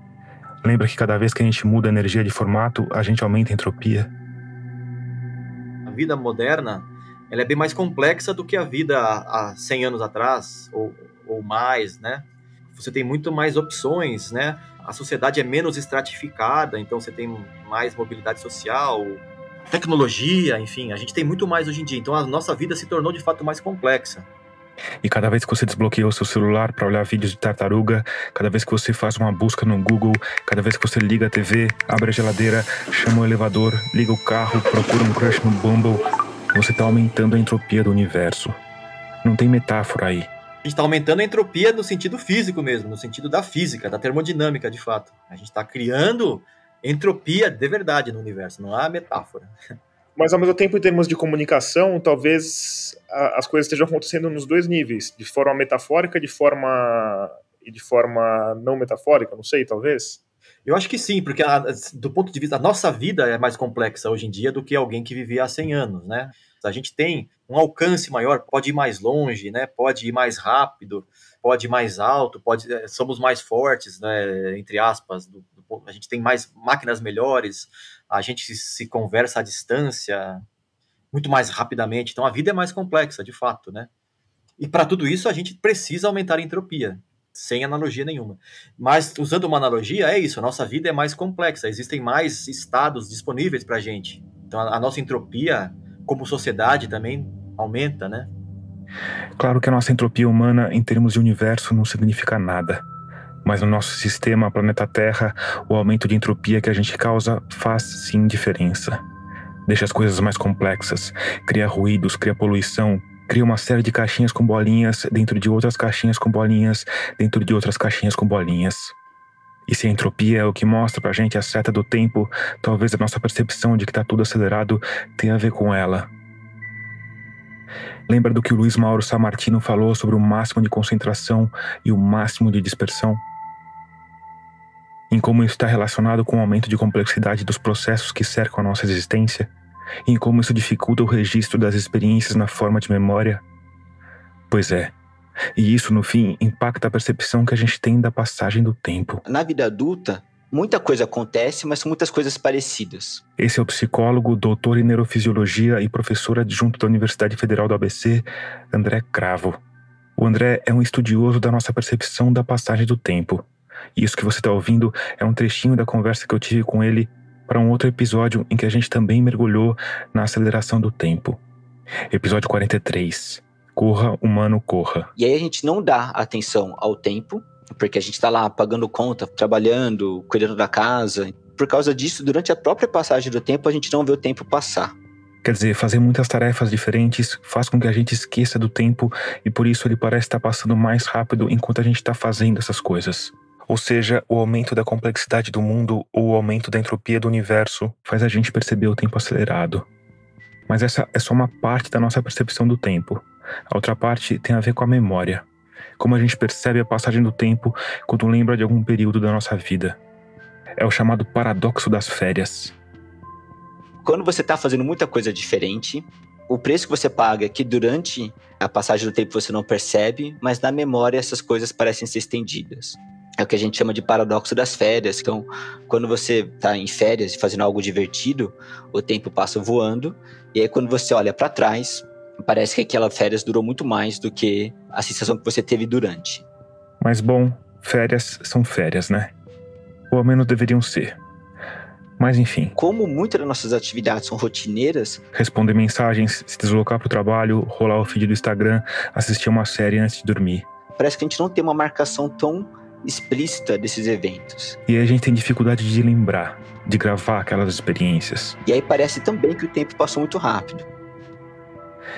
Lembra que cada vez que a gente muda a energia de formato, a gente aumenta a entropia? A vida moderna ela é bem mais complexa do que a vida há 100 anos atrás, ou, ou mais, né? Você tem muito mais opções, né? A sociedade é menos estratificada, então você tem mais mobilidade social, tecnologia, enfim, a gente tem muito mais hoje em dia. Então a nossa vida se tornou de fato mais complexa. E cada vez que você desbloqueia o seu celular para olhar vídeos de tartaruga, cada vez que você faz uma busca no Google, cada vez que você liga a TV, abre a geladeira, chama o elevador, liga o carro, procura um crush no Bumble, você está aumentando a entropia do universo. Não tem metáfora aí. A gente está aumentando a entropia no sentido físico mesmo, no sentido da física, da termodinâmica de fato. A gente está criando entropia de verdade no universo, não há metáfora. Mas ao mesmo tempo, em termos de comunicação, talvez a, as coisas estejam acontecendo nos dois níveis, de forma metafórica, de forma e de forma não metafórica, não sei, talvez. Eu acho que sim, porque a, do ponto de vista, a nossa vida é mais complexa hoje em dia do que alguém que vivia há 100 anos, né? A gente tem um alcance maior, pode ir mais longe, né? Pode ir mais rápido, pode ir mais alto, pode, eh, somos mais fortes, né? Entre aspas, do, do, a gente tem mais máquinas melhores, a gente se, conversa à distância muito mais rapidamente. Então a vida é mais complexa, de fato, né? E para tudo isso a gente precisa aumentar a entropia, sem analogia nenhuma. Mas usando uma analogia, é isso, a nossa vida é mais complexa, existem mais estados disponíveis para a gente. Então a, a nossa entropia, como sociedade, também aumenta, né? Claro que a nossa entropia humana, em termos de universo, não significa nada. Mas no nosso sistema, planeta Terra, o aumento de entropia que a gente causa faz sim diferença. Deixa as coisas mais complexas, cria ruídos, cria poluição, cria uma série de caixinhas com bolinhas dentro de outras caixinhas com bolinhas, dentro de outras caixinhas com bolinhas. E se a entropia é o que mostra pra gente a seta do tempo, talvez a nossa percepção de que tá tudo acelerado tenha a ver com ela. Lembra do que o Luiz Mauro Samartino falou sobre o máximo de concentração e o máximo de dispersão? Em como isso está relacionado com o aumento de complexidade dos processos que cercam a nossa existência, e em como isso dificulta o registro das experiências na forma de memória? Pois é. E isso, no fim, impacta a percepção que a gente tem da passagem do tempo. Na vida adulta, muita coisa acontece, mas são muitas coisas parecidas. Esse é o psicólogo, doutor em neurofisiologia e professor adjunto da Universidade Federal do ABC, André Cravo. O André é um estudioso da nossa percepção da passagem do tempo isso que você está ouvindo é um trechinho da conversa que eu tive com ele para um outro episódio em que a gente também mergulhou na aceleração do tempo. Episódio 43. Corra, humano, corra. E aí a gente não dá atenção ao tempo, porque a gente está lá pagando conta, trabalhando, cuidando da casa. Por causa disso, durante a própria passagem do tempo, a gente não vê o tempo passar. Quer dizer, fazer muitas tarefas diferentes faz com que a gente esqueça do tempo e por isso ele parece estar passando mais rápido enquanto a gente está fazendo essas coisas. Ou seja, o aumento da complexidade do mundo ou o aumento da entropia do universo faz a gente perceber o tempo acelerado. Mas essa é só uma parte da nossa percepção do tempo. A outra parte tem a ver com a memória. Como a gente percebe a passagem do tempo quando lembra de algum período da nossa vida. É o chamado paradoxo das férias. Quando você está fazendo muita coisa diferente, o preço que você paga é que durante a passagem do tempo você não percebe, mas na memória essas coisas parecem ser estendidas é o que a gente chama de paradoxo das férias. Então, quando você está em férias e fazendo algo divertido, o tempo passa voando, e aí quando você olha para trás, parece que aquela férias durou muito mais do que a sensação que você teve durante. Mas bom, férias são férias, né? Ou ao menos deveriam ser. Mas enfim. Como muitas das nossas atividades são rotineiras, responder mensagens, se deslocar para o trabalho, rolar o feed do Instagram, assistir uma série antes de dormir. Parece que a gente não tem uma marcação tão explícita desses eventos. E aí a gente tem dificuldade de lembrar, de gravar aquelas experiências. E aí parece também que o tempo passou muito rápido.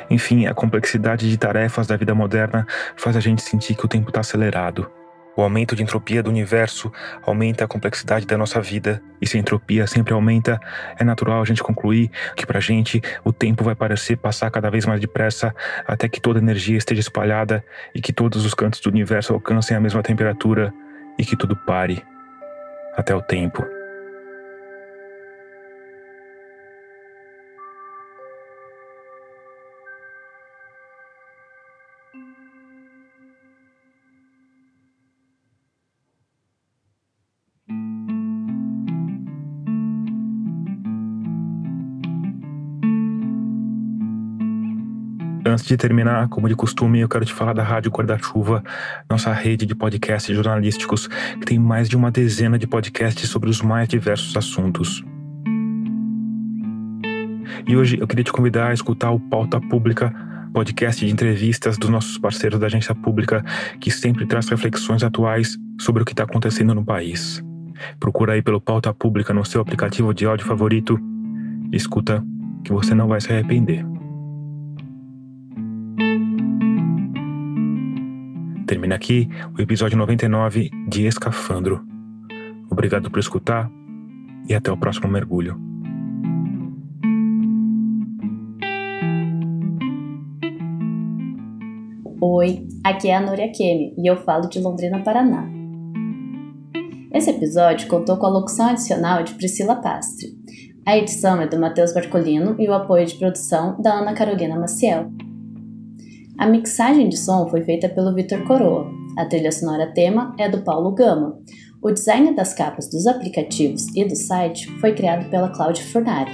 Enfim, a complexidade de tarefas da vida moderna faz a gente sentir que o tempo está acelerado. O aumento de entropia do universo aumenta a complexidade da nossa vida, e se a entropia sempre aumenta, é natural a gente concluir que para a gente o tempo vai parecer passar cada vez mais depressa até que toda a energia esteja espalhada e que todos os cantos do universo alcancem a mesma temperatura e que tudo pare. Até o tempo. Antes de terminar, como de costume, eu quero te falar da Rádio Guarda-Chuva, nossa rede de podcasts jornalísticos que tem mais de uma dezena de podcasts sobre os mais diversos assuntos. E hoje eu queria te convidar a escutar o Pauta Pública, podcast de entrevistas dos nossos parceiros da agência pública, que sempre traz reflexões atuais sobre o que está acontecendo no país. Procura aí pelo Pauta Pública no seu aplicativo de áudio favorito e escuta que você não vai se arrepender. Termina aqui o episódio 99 de Escafandro. Obrigado por escutar e até o próximo mergulho. Oi, aqui é a Núria Kemi e eu falo de Londrina, Paraná. Esse episódio contou com a locução adicional de Priscila Pastre. A edição é do Matheus Barcolino e o apoio de produção da Ana Carolina Maciel. A mixagem de som foi feita pelo Vitor Coroa. A trilha sonora tema é do Paulo Gama. O design das capas dos aplicativos e do site foi criado pela Cláudia Fornari.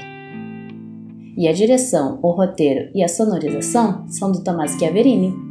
E a direção, o roteiro e a sonorização são do Tomás Chiaverini.